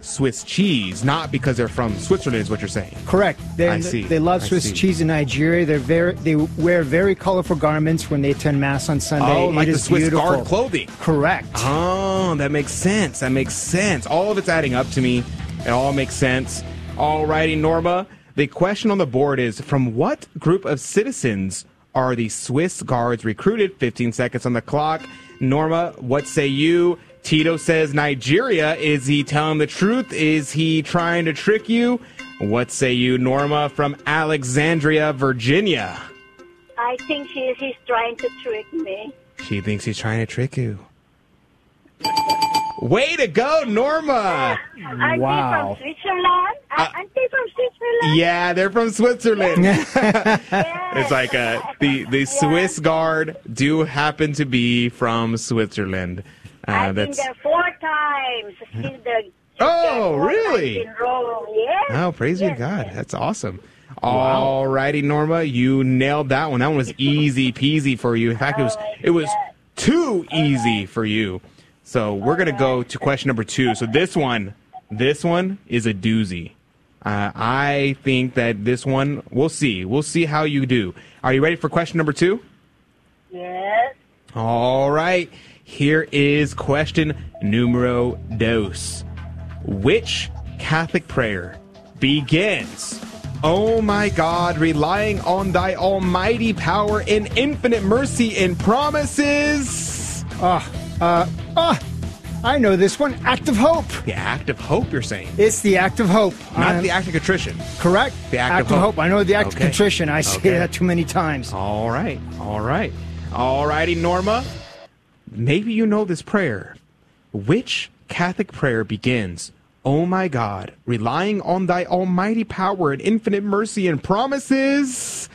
Swiss cheese, not because they're from Switzerland, is what you're saying. Correct. They, I see. They love Swiss cheese in Nigeria. They're very. They wear very colorful garments when they attend mass on Sunday. Oh, like it the Swiss beautiful. Guard clothing. Correct. Oh, that makes sense. That makes sense. All of it's adding up to me. It all makes sense. All righty, Norma. The question on the board is from what group of citizens are the Swiss guards recruited? 15 seconds on the clock. Norma, what say you? Tito says Nigeria. Is he telling the truth? Is he trying to trick you? What say you, Norma from Alexandria, Virginia? I think she, he's trying to trick me. She thinks he's trying to trick you. Way to go, Norma! Aren't Wow. they from Switzerland? Uh, Aren't they from Switzerland? Yeah, they're from Switzerland. it's like uh, the the Swiss Guard do happen to be from Switzerland. Uh, I've been there four times. The- Oh, really? In Rome. Yes. oh, praise be yes, to God. yes. That's awesome. All righty, Norma, you nailed that one. That one was easy peasy for you. In fact, it was it was too easy for you. So we're gonna go to question number two. So this one, this one is a doozy. Uh, I think that this one, we'll see. We'll see how you do. Are you ready for question number two? Yes. All right. Here is question numero dos. Which Catholic prayer begins? Oh my God, relying on thy almighty power and infinite mercy and promises. Ah, uh, ah, I know this one. Act of hope. The act of hope, you're saying? It's the act of hope. Not I'm- the act of contrition. Correct. The act, of, hope. I know the act Okay. of contrition. I say that too many times. All right. All right. All righty, Norma. Maybe you know this prayer. Which Catholic prayer begins, Oh my God, relying on thy almighty power and infinite mercy and promises?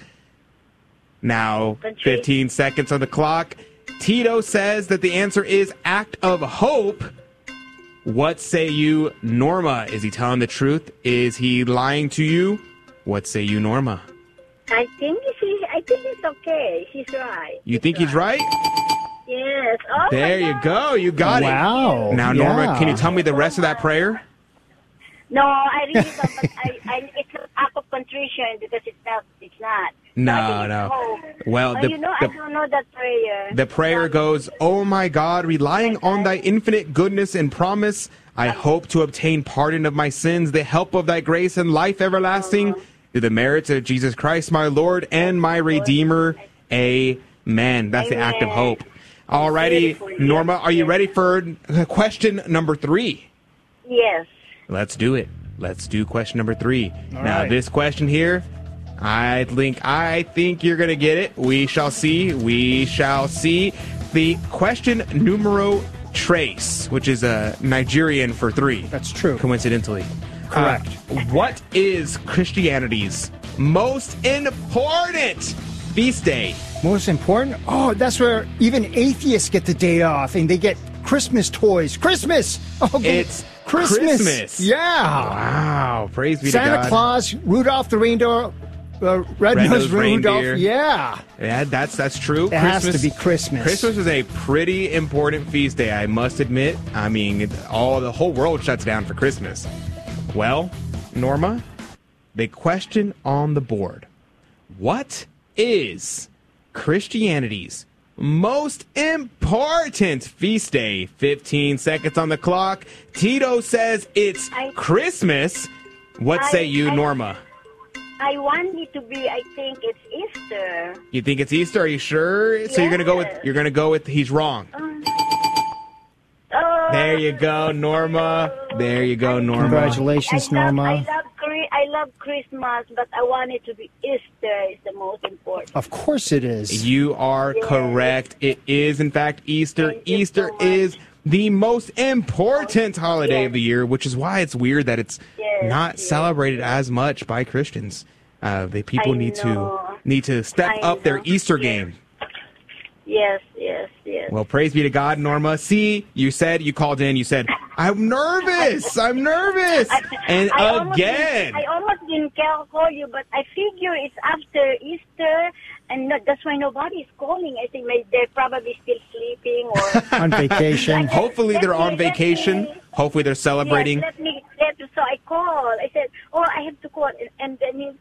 Now, 15 seconds on the clock. Tito says that the answer is act of hope. What say you, Norma? Is he telling the truth? Is he lying to you? What say you, Norma? I think she. I think it's okay. He's right. You think he's right? Yes. Oh There you go. You got Wow. it. Wow. Now, Norma, Yeah. can you tell me the rest of that prayer? No, I really don't. But I, I, it's an act of contrition because it's not. It's not. No, no. Hope. Well, the, you know, the, I don't know that prayer. the prayer goes, Oh my God, relying on thy infinite goodness and promise, I hope to obtain pardon of my sins, the help of thy grace and life everlasting, uh-huh. through the merits of Jesus Christ, my Lord and my Redeemer. Amen. That's the act of hope. Alrighty, Norma, are you ready for question number three? Yes. Let's do it. Let's do question number three. now, right. this question here, I think I think you're gonna get it. We shall see. We shall see. The question numero trace, which is a Nigerian for three. That's true. Coincidentally, Correct. Uh, what is Christianity's most important feast day? Most important? Oh, that's where even atheists get the day off and they get Christmas toys. Christmas! Oh, It's Christmas. Christmas. Yeah. Wow! Praise be to Santa Claus, Rudolph the reindeer, uh, Red-Nosed Red-nosed Rudolph. reindeer. Yeah. Yeah, that's that's true. It has to be Christmas. Christmas is a pretty important feast day, I must admit. I mean, all the whole world shuts down for Christmas. Well, Norma, the question on the board: What is Christianity's most important feast day? Fifteen seconds on the clock. Tito says it's Christmas. What say you, I- Norma? I want it to be. I think it's Easter. You think it's Easter? Are you sure? So you're gonna go with you're gonna go with he's wrong. Oh. There you go, Norma. There you go, Norma. Congratulations, I love, Norma. I love, Chri- I love Christmas, but I want it to be Easter. Is the most important. Of course it is. You are correct. It is in fact Easter. Easter is the most important holiday of the year, which is why it's weird that it's not celebrated as much by Christians. Uh, the people I need know. to need to step I up their know. Easter game. Yes, yes, yes. Well, praise be to God, Norma. See, you said you called in. You said I'm nervous. I'm nervous. And I again, didn't- I almost didn't call, call you, but I figure it's after Easter, and no, that's why nobody's calling. I think maybe they're probably still sleeping or On vacation. hopefully they're on me- let vacation. me- Hopefully they're celebrating. Yes, let me. Let, so I called. I said, "Oh, I have to call," and, and then you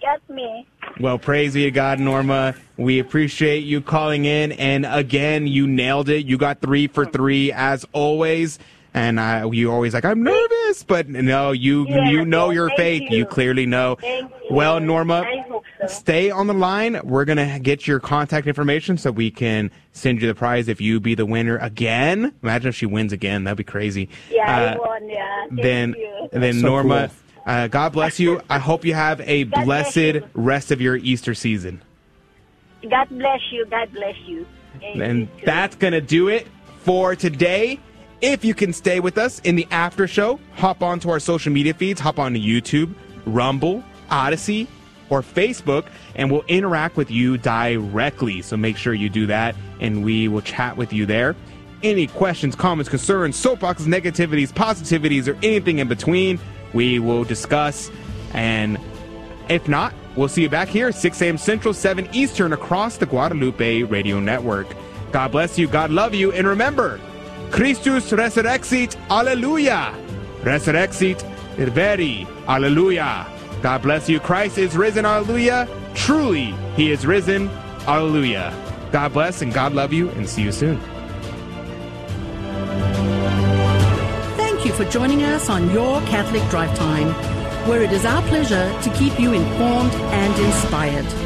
got me. Well, praise be to God, Norma. We appreciate you calling in, and again, you nailed it. You got three for three as always. And uh, you always like, I'm nervous, but no, you Yeah, you know yeah, your thank faith. You. you. clearly know. Thank you. Well, Norma, I hope so. stay on the line. We're gonna get your contact information so we can send you the prize if you be the winner again. Imagine if she wins again. That'd be crazy. Yeah, Uh, I won. Yeah. Thank then you. then So Norma, uh, God bless you. I hope you have a God blessed rest of your Easter season. God bless you. God bless you. Thank And that's going to do it for today. If you can stay with us in the after show, hop onto our social media feeds, hop onto YouTube, Rumble, Odysee, or Facebook, and we'll interact with you directly. So make sure you do that, and we will chat with you there. Any questions, comments, concerns, soapboxes, negativities, positivities, or anything in between, we will discuss. And if not, we'll see you back here, 6 a.m. Central, 7 Eastern, across the Guadalupe Radio Network. God bless you, God love you, and remember, Christus resurrexit, alleluia. Resurrexit, veri, alleluia. God bless you, Christ is risen, alleluia. Truly, he is risen, alleluia. God bless and God love you, and see you soon. Thank you for joining us on Your Catholic Drive Time, where it is our pleasure to keep you informed and inspired.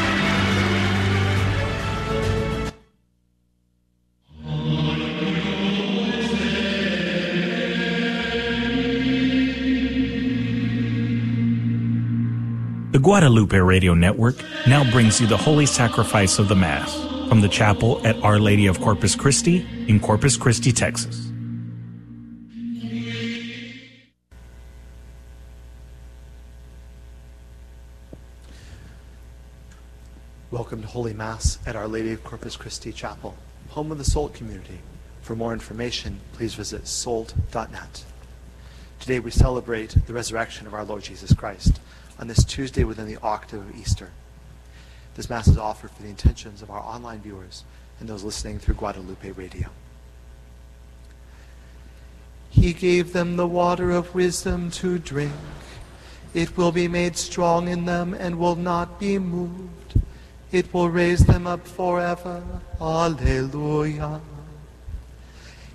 Guadalupe Radio Network now brings you the Holy Sacrifice of the Mass from the chapel at Our Lady of Corpus Christi in Corpus Christi, Texas. Welcome to Holy Mass at Our Lady of Corpus Christi Chapel, home of the SOLT community. For more information, please visit solt.net. Today we celebrate the resurrection of our Lord Jesus Christ on this Tuesday within the octave of Easter. This Mass is offered for the intentions of our online viewers and those listening through Guadalupe Radio. He gave them the water of wisdom to drink. It will be made strong in them and will not be moved. It will raise them up forever. Alleluia.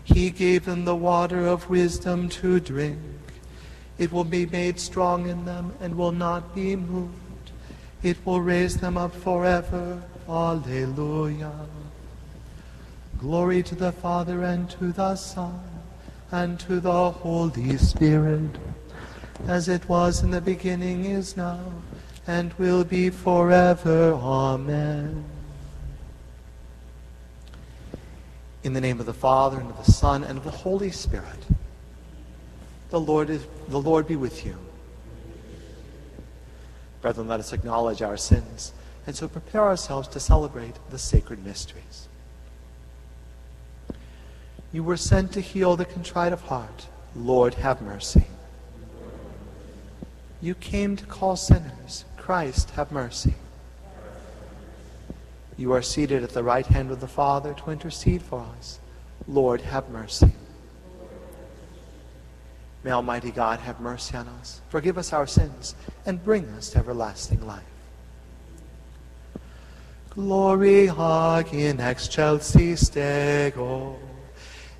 He gave them the water of wisdom to drink. It will be made strong in them and will not be moved. It will raise them up forever. Alleluia. Glory to the Father and to the Son and to the Holy Spirit, as it was in the beginning, is now, and will be forever. Amen. In the name of the Father, and of the Son, and of the Holy Spirit, the Lord, is, the Lord be with you. Brethren, let us acknowledge our sins, and so prepare ourselves to celebrate the sacred mysteries. You were sent to heal the contrite of heart. Lord, have mercy. You came to call sinners. Christ, have mercy. You are seated at the right hand of the Father to intercede for us. Lord, have mercy. May Almighty God have mercy on us, forgive us our sins, and bring us to everlasting life. Gloria in excelsis Deo,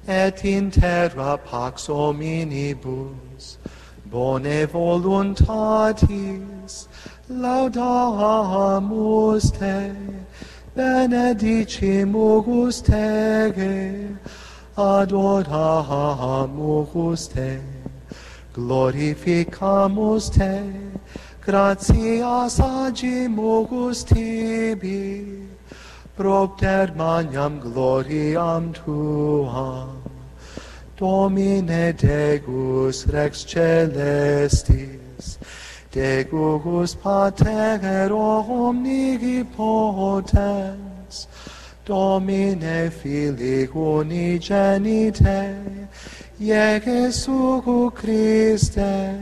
et in terra pax hominibus, bone voluntatis, laudamus te, benedicimus te, adoramus te, glorificamus te gratias agimus tibi. Propter magnam gloriam tuam domine deus rex celestis. Deus pater omnipotens domine filii unigenite Jesu Christe,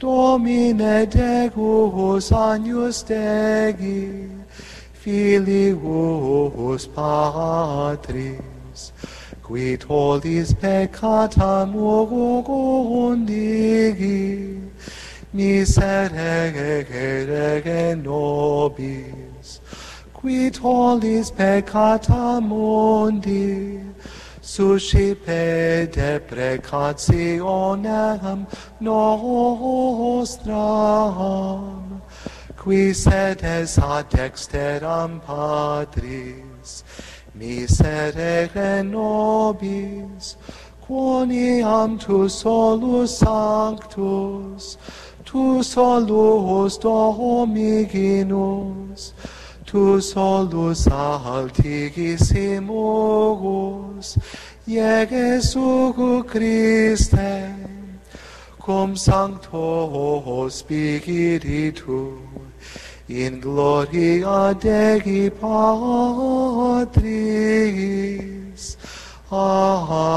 Domine Deus agnus Dei, Filius Patris, qui tollis peccata mundi, miserere nobis, qui tollis peccata mundi, suscipe deprecationem nostram, qui sedes ad exteram Patris, miserere nobis, quoniam tu solus sanctus, tu solus Domiginus, tu solus altigissimus, Jesu Christe, cum sancto spiritu, in gloria Dei Patris. Amen.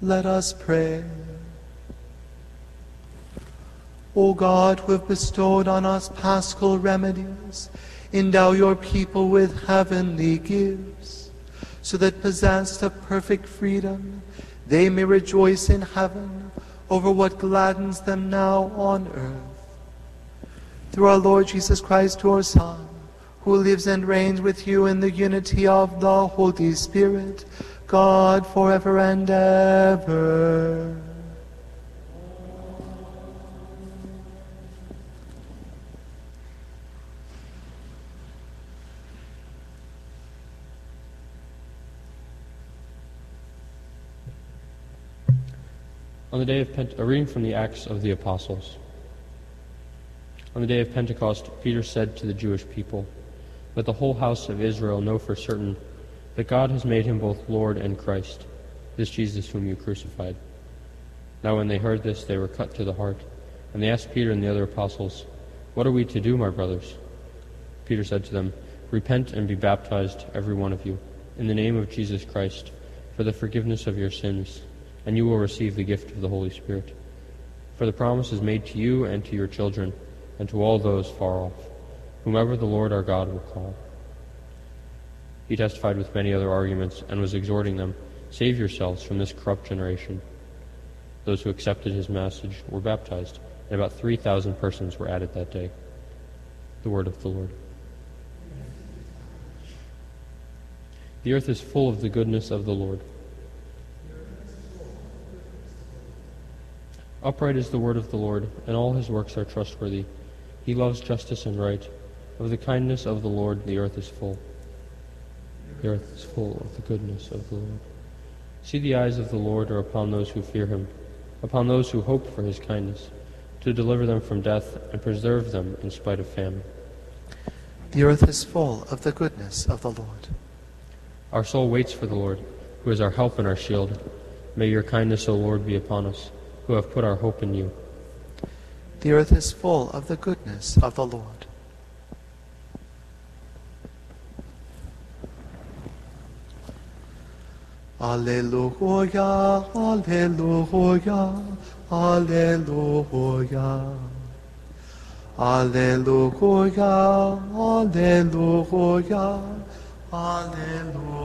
Let us pray. O God, who have bestowed on us paschal remedies, endow your people with heavenly gifts, so that possessed of perfect freedom, they may rejoice in heaven over what gladdens them now on earth. Through our Lord Jesus Christ, your Son, who lives and reigns with you in the unity of the Holy Spirit, God forever and ever. On the day of Pent- a reading from the Acts of the Apostles. On the day of Pentecost, Peter said to the Jewish people, Let the whole house of Israel know for certain that God has made him both Lord and Christ, this Jesus whom you crucified. Now when they heard this, they were cut to the heart, and they asked Peter and the other apostles, What are we to do, my brothers? Peter said to them, Repent and be baptized, every one of you, in the name of Jesus Christ, for the forgiveness of your sins and you will receive the gift of the Holy Spirit. For the promise is made to you and to your children, and to all those far off, whomever the Lord our God will call. He testified with many other arguments, and was exhorting them, Save yourselves from this corrupt generation. Those who accepted his message were baptized, and about 3,000 persons were added that day. The word of the Lord. The earth is full of the goodness of the Lord. Upright is the word of the Lord, and all his works are trustworthy. He loves justice and right. Of the kindness of the Lord the earth is full. The earth is full of the goodness of the Lord. See, the eyes of the Lord are upon those who fear him, upon those who hope for his kindness, to deliver them from death and preserve them in spite of famine. The earth is full of the goodness of the Lord. Our soul waits for the Lord, who is our help and our shield. May your kindness, O Lord, be upon us who have put our hope in you. The earth is full of the goodness of the Lord. Alleluia, Alleluia, Alleluia. Alleluia, Alleluia, Alleluia.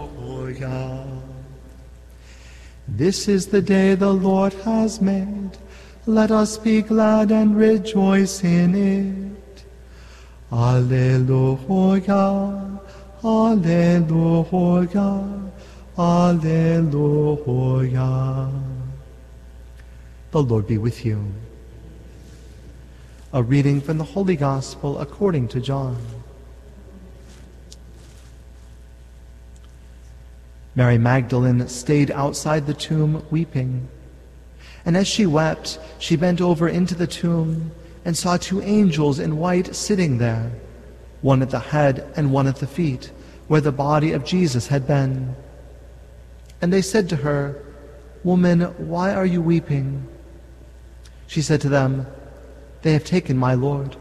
This is the day the Lord has made. Let us be glad and rejoice in it. Alleluia, Alleluia, Alleluia. The Lord be with you. A reading from the Holy Gospel according to John. Mary Magdalene stayed outside the tomb weeping. And as she wept, she bent over into the tomb and saw two angels in white sitting there, one at the head and one at the feet, where the body of Jesus had been. And they said to her, Woman, why are you weeping? She said to them, They have taken my Lord,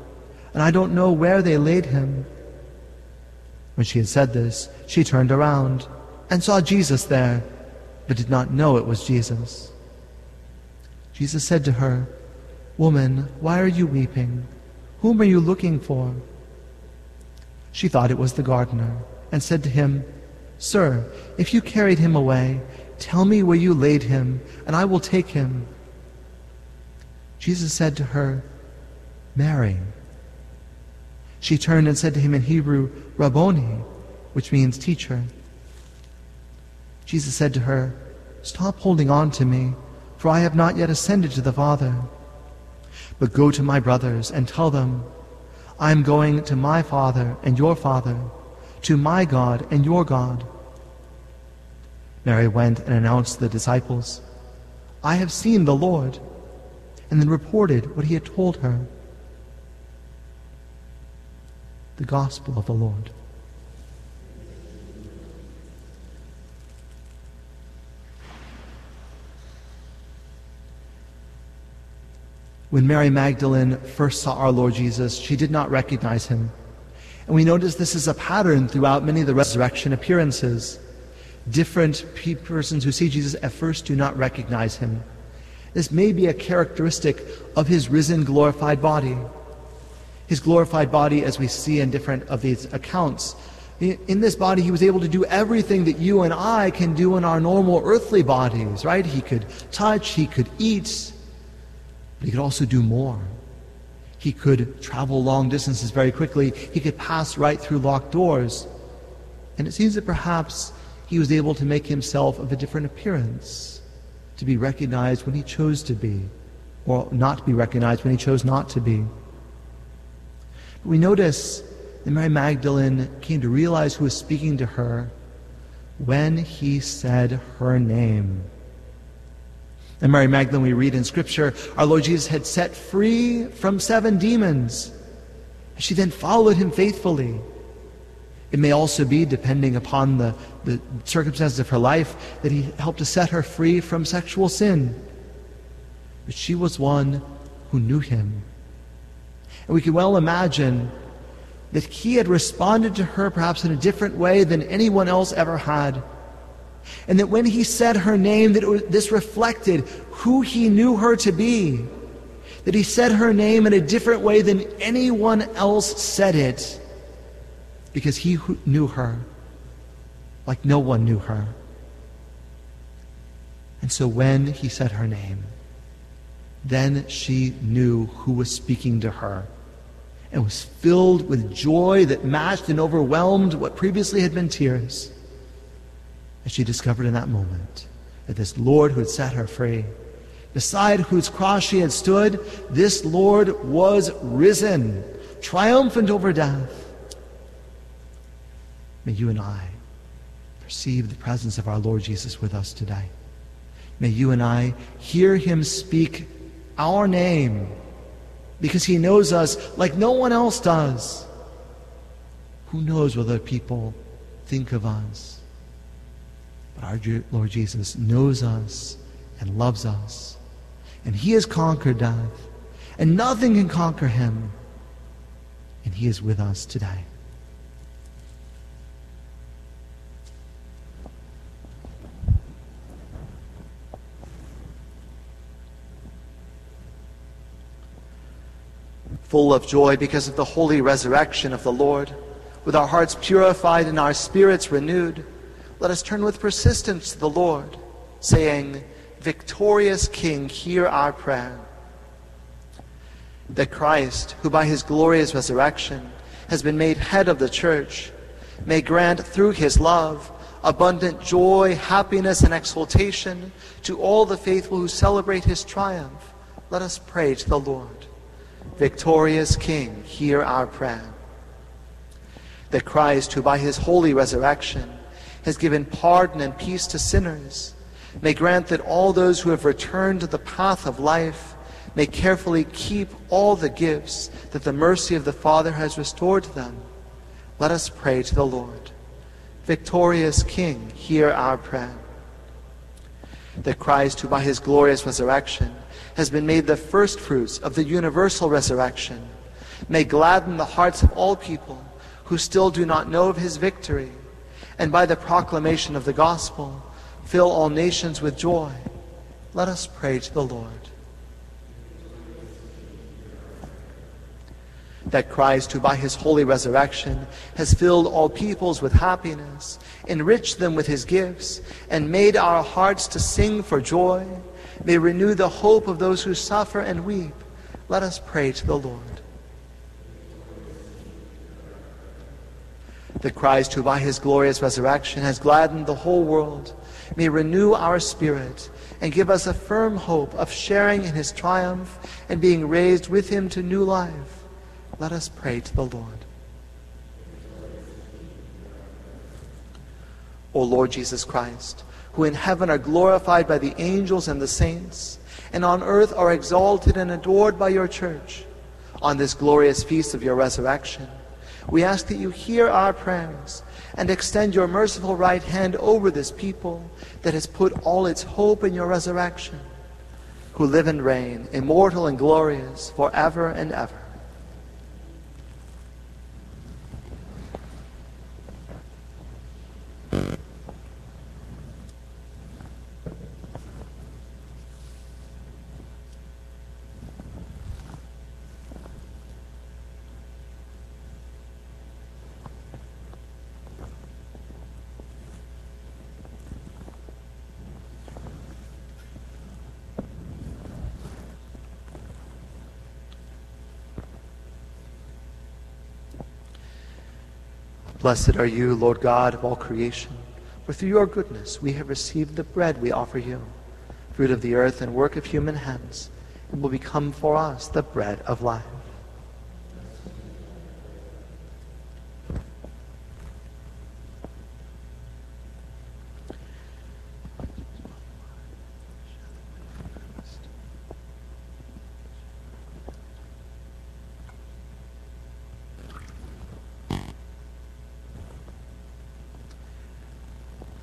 and I don't know where they laid him. When she had said this, she turned around and saw Jesus there, but did not know it was Jesus. Jesus said to her, Woman, why are you weeping? Whom are you looking for? She thought it was the gardener, and said to him, Sir, if you carried him away, tell me where you laid him, and I will take him. Jesus said to her, Mary. She turned and said to him in Hebrew, Rabboni, which means teacher. Jesus said to her, Stop holding on to me, for I have not yet ascended to the Father. But go to my brothers and tell them, I am going to my Father and your Father, to my God and your God. Mary went and announced to the disciples, I have seen the Lord, and then reported what he had told her. The Gospel of the Lord. When Mary Magdalene first saw our Lord Jesus, she did not recognize him. And we notice this is a pattern throughout many of the resurrection appearances. Different pe- persons who see Jesus at first do not recognize him. This may be a characteristic of his risen, glorified body. His glorified body, as we see in different of these accounts, in this body, he was able to do everything that you and I can do in our normal earthly bodies, right? He could touch, he could eat, but he could also do more. He could travel long distances very quickly, he could pass right through locked doors. And it seems that perhaps he was able to make himself of a different appearance, to be recognized when he chose to be, or not be recognized when he chose not to be. But we notice that Mary Magdalene came to realize who was speaking to her when he said her name. And Mary Magdalene, we read in Scripture, our Lord Jesus had set free from seven demons. And she then followed him faithfully. It may also be, depending upon the, the circumstances of her life, that he helped to set her free from sexual sin. But she was one who knew him. And we can well imagine that he had responded to her perhaps in a different way than anyone else ever had. And that when he said her name, that was, this reflected who he knew her to be. That he said her name in a different way than anyone else said it. Because he knew her like no one knew her. And so when he said her name, then she knew who was speaking to her and was filled with joy that matched and overwhelmed what previously had been tears. And she discovered in that moment that this Lord who had set her free, beside whose cross she had stood, this Lord was risen, triumphant over death. May you and I perceive the presence of our Lord Jesus with us today. May you and I hear him speak our name because he knows us like no one else does. Who knows what other people think of us? But our Lord Jesus knows us and loves us. And he has conquered death. And nothing can conquer him. And he is with us today. full of joy because of the holy resurrection of the Lord, with our hearts purified and our spirits renewed, let us turn with persistence to the Lord, saying, Victorious King, hear our prayer. That Christ, who by his glorious resurrection has been made head of the church, may grant through his love abundant joy, happiness, and exultation to all the faithful who celebrate his triumph. Let us pray to the Lord. Victorious King, hear our prayer. That Christ, who by his holy resurrection has given pardon and peace to sinners, may grant that all those who have returned to the path of life may carefully keep all the gifts that the mercy of the Father has restored to them. Let us pray to the Lord. Victorious King, hear our prayer. That Christ, who by his glorious resurrection has been made the first fruits of the universal resurrection, may gladden the hearts of all people who still do not know of his victory, and by the proclamation of the gospel, fill all nations with joy. Let us pray to the Lord. That Christ, who by his holy resurrection has filled all peoples with happiness, enriched them with his gifts, and made our hearts to sing for joy, may renew the hope of those who suffer and weep. Let us pray to the Lord. That Christ, who by his glorious resurrection has gladdened the whole world, may renew our spirit and give us a firm hope of sharing in his triumph and being raised with him to new life. Let us pray to the Lord. O Lord Jesus Christ, who in heaven are glorified by the angels and the saints, and on earth are exalted and adored by your church. On this glorious feast of your resurrection, we ask that you hear our prayers and extend your merciful right hand over this people that has put all its hope in your resurrection, who live and reign, immortal and glorious, forever and ever. Blessed are you, Lord God of all creation, for through your goodness we have received the bread we offer you, fruit of the earth and work of human hands, and will become for us the bread of life.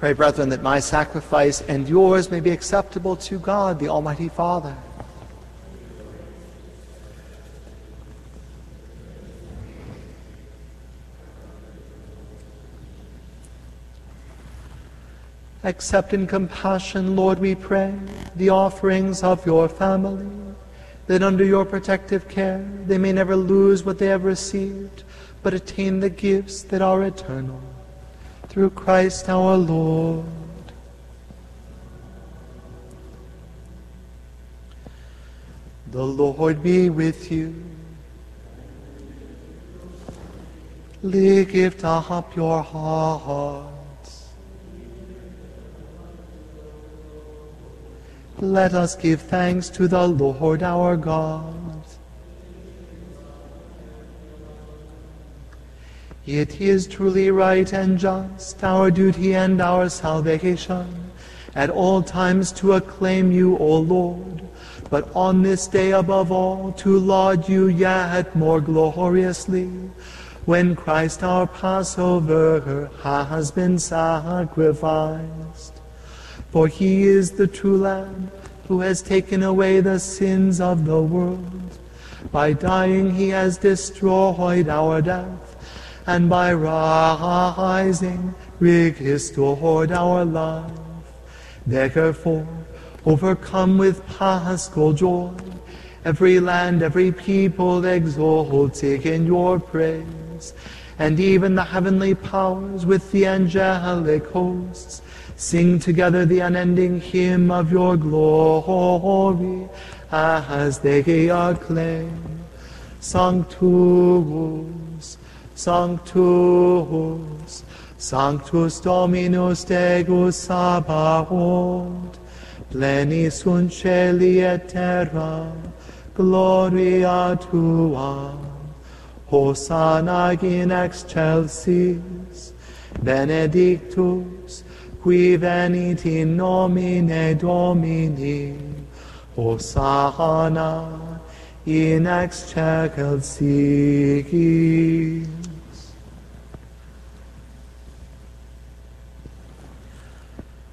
Pray, brethren, that my sacrifice and yours may be acceptable to God, the Almighty Father. Accept in compassion, Lord, we pray, the offerings of your family, that under your protective care they may never lose what they have received, but attain the gifts that are eternal through Christ our Lord. The Lord be with you. Lift up your hearts. Let us give thanks to the Lord our God. It is truly right and just, our duty and our salvation, at all times to acclaim you, O Lord, but on this day above all to laud you yet more gloriously, when Christ our Passover has been sacrificed. For he is the true Lamb who has taken away the sins of the world. By dying he has destroyed our death and by rising restored our life. Therefore, overcome with paschal joy, every land, every people exalting in your praise, and even the heavenly powers with the angelic hosts sing together the unending hymn of your glory as they acclaim. Sanctus, Sanctus, Sanctus Dominus Deus Sabaoth, pleni sunt celi et terra, gloria tua. Hosanna in excelsis, benedictus, qui venit in nomine Domini, Hosanna in excelsis.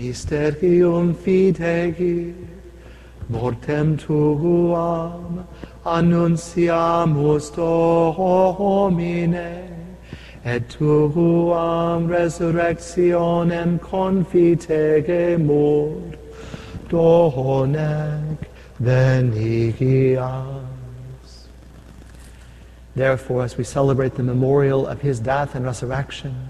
Mysterium fidei, mortem tuam, annunciamus Domine, et tuam resurrectionem confitegemur, donec venigias. Therefore, as we celebrate the memorial of his death and resurrection,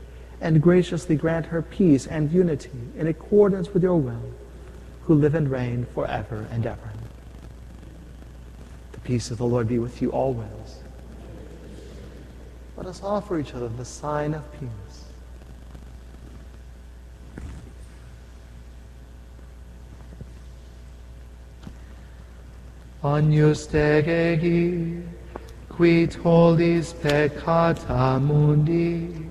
and graciously grant her peace and unity in accordance with your will, who live and reign forever and ever. The peace of the Lord be with you always. Let us offer each other the sign of peace. Agnus Dei, qui tollis peccata mundi,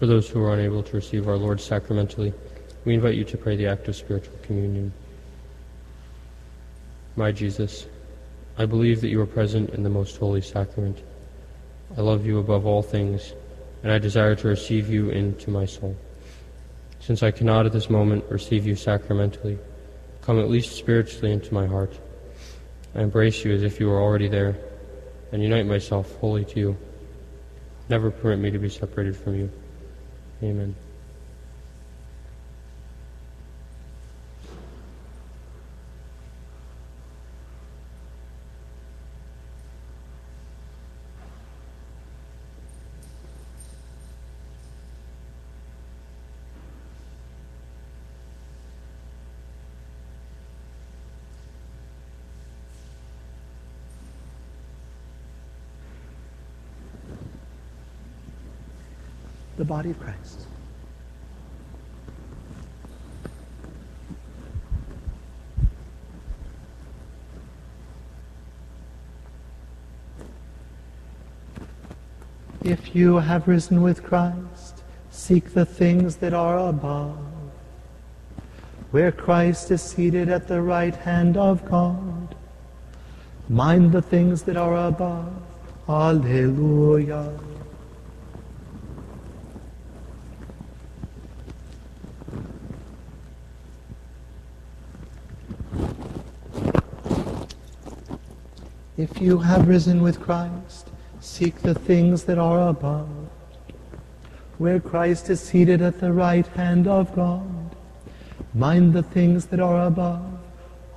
For those who are unable to receive our Lord sacramentally, we invite you to pray the act of spiritual communion. My Jesus, I believe that you are present in the most holy sacrament. I love you above all things, and I desire to receive you into my soul. Since I cannot at this moment receive you sacramentally, come at least spiritually into my heart. I embrace you as if you were already there, and unite myself wholly to you. Never permit me to be separated from you. Amen. the body of Christ. If you have risen with Christ, seek the things that are above, where Christ is seated at the right hand of God. Mind the things that are above. Alleluia. If you have risen with Christ, seek the things that are above, where Christ is seated at the right hand of God. Mind the things that are above.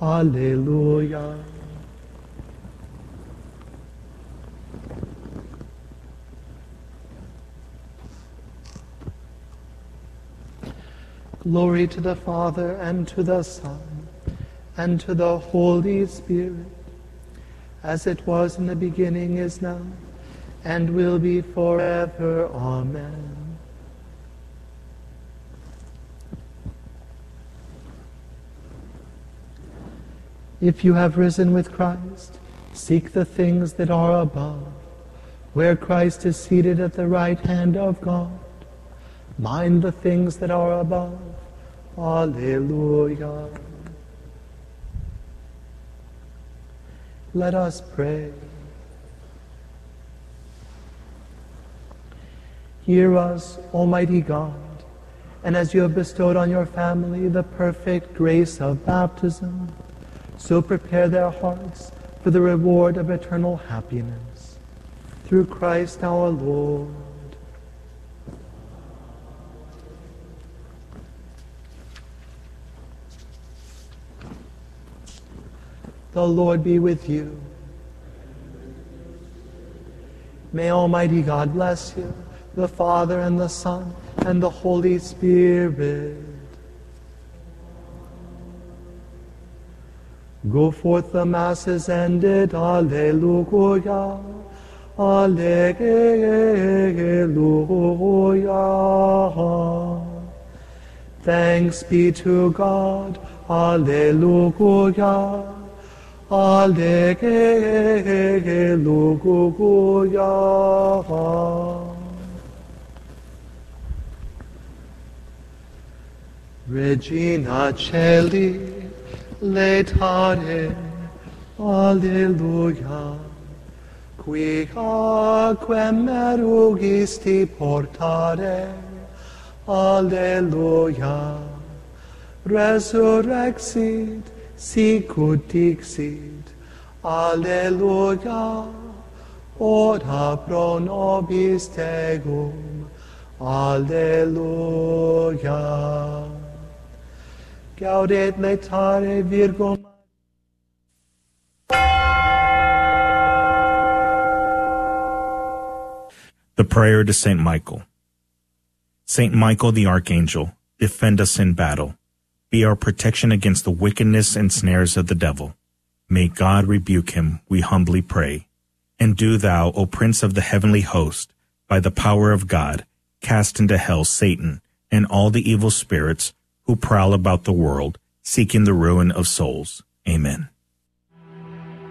Alleluia. Glory to the Father and to the Son and to the Holy Spirit as it was in the beginning, is now, and will be forever. Amen. If you have risen with Christ, seek the things that are above, where Christ is seated at the right hand of God. Mind the things that are above. Alleluia. Let us pray. Hear us, Almighty God, and as you have bestowed on your family the perfect grace of baptism, so prepare their hearts for the reward of eternal happiness. Through Christ our Lord. The Lord be with you. May Almighty God bless you, the Father and the Son and the Holy Spirit. Go forth, the Mass is ended. Alleluia. Alleluia. Thanks be to God. Alleluia. Alleluia. Regina Caeli, letare, Alleluia. Qui aquem erugisti portare, Alleluia. Resurrexit, sicut dixit, Alleluia, ora pro nobis tegum, Alleluia. Gaudet letare Virgo The Prayer to St. Michael. St. Michael the Archangel, defend us in battle. Be our protection against the wickedness and snares of the devil. May God rebuke him, we humbly pray. And do thou, O Prince of the heavenly host, by the power of God, cast into hell Satan and all the evil spirits who prowl about the world, seeking the ruin of souls. Amen.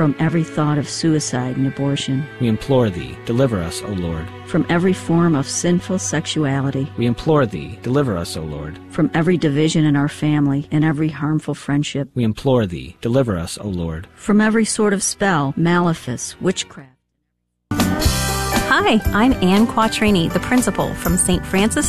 from every thought of suicide and abortion. We implore Thee, deliver us, O Lord. From every form of sinful sexuality. We implore Thee, deliver us, O Lord. From every division in our family and every harmful friendship. We implore Thee, deliver us, O Lord. From every sort of spell, malefice, witchcraft. Hi, I'm Anne Quattrini, the principal from St. Francis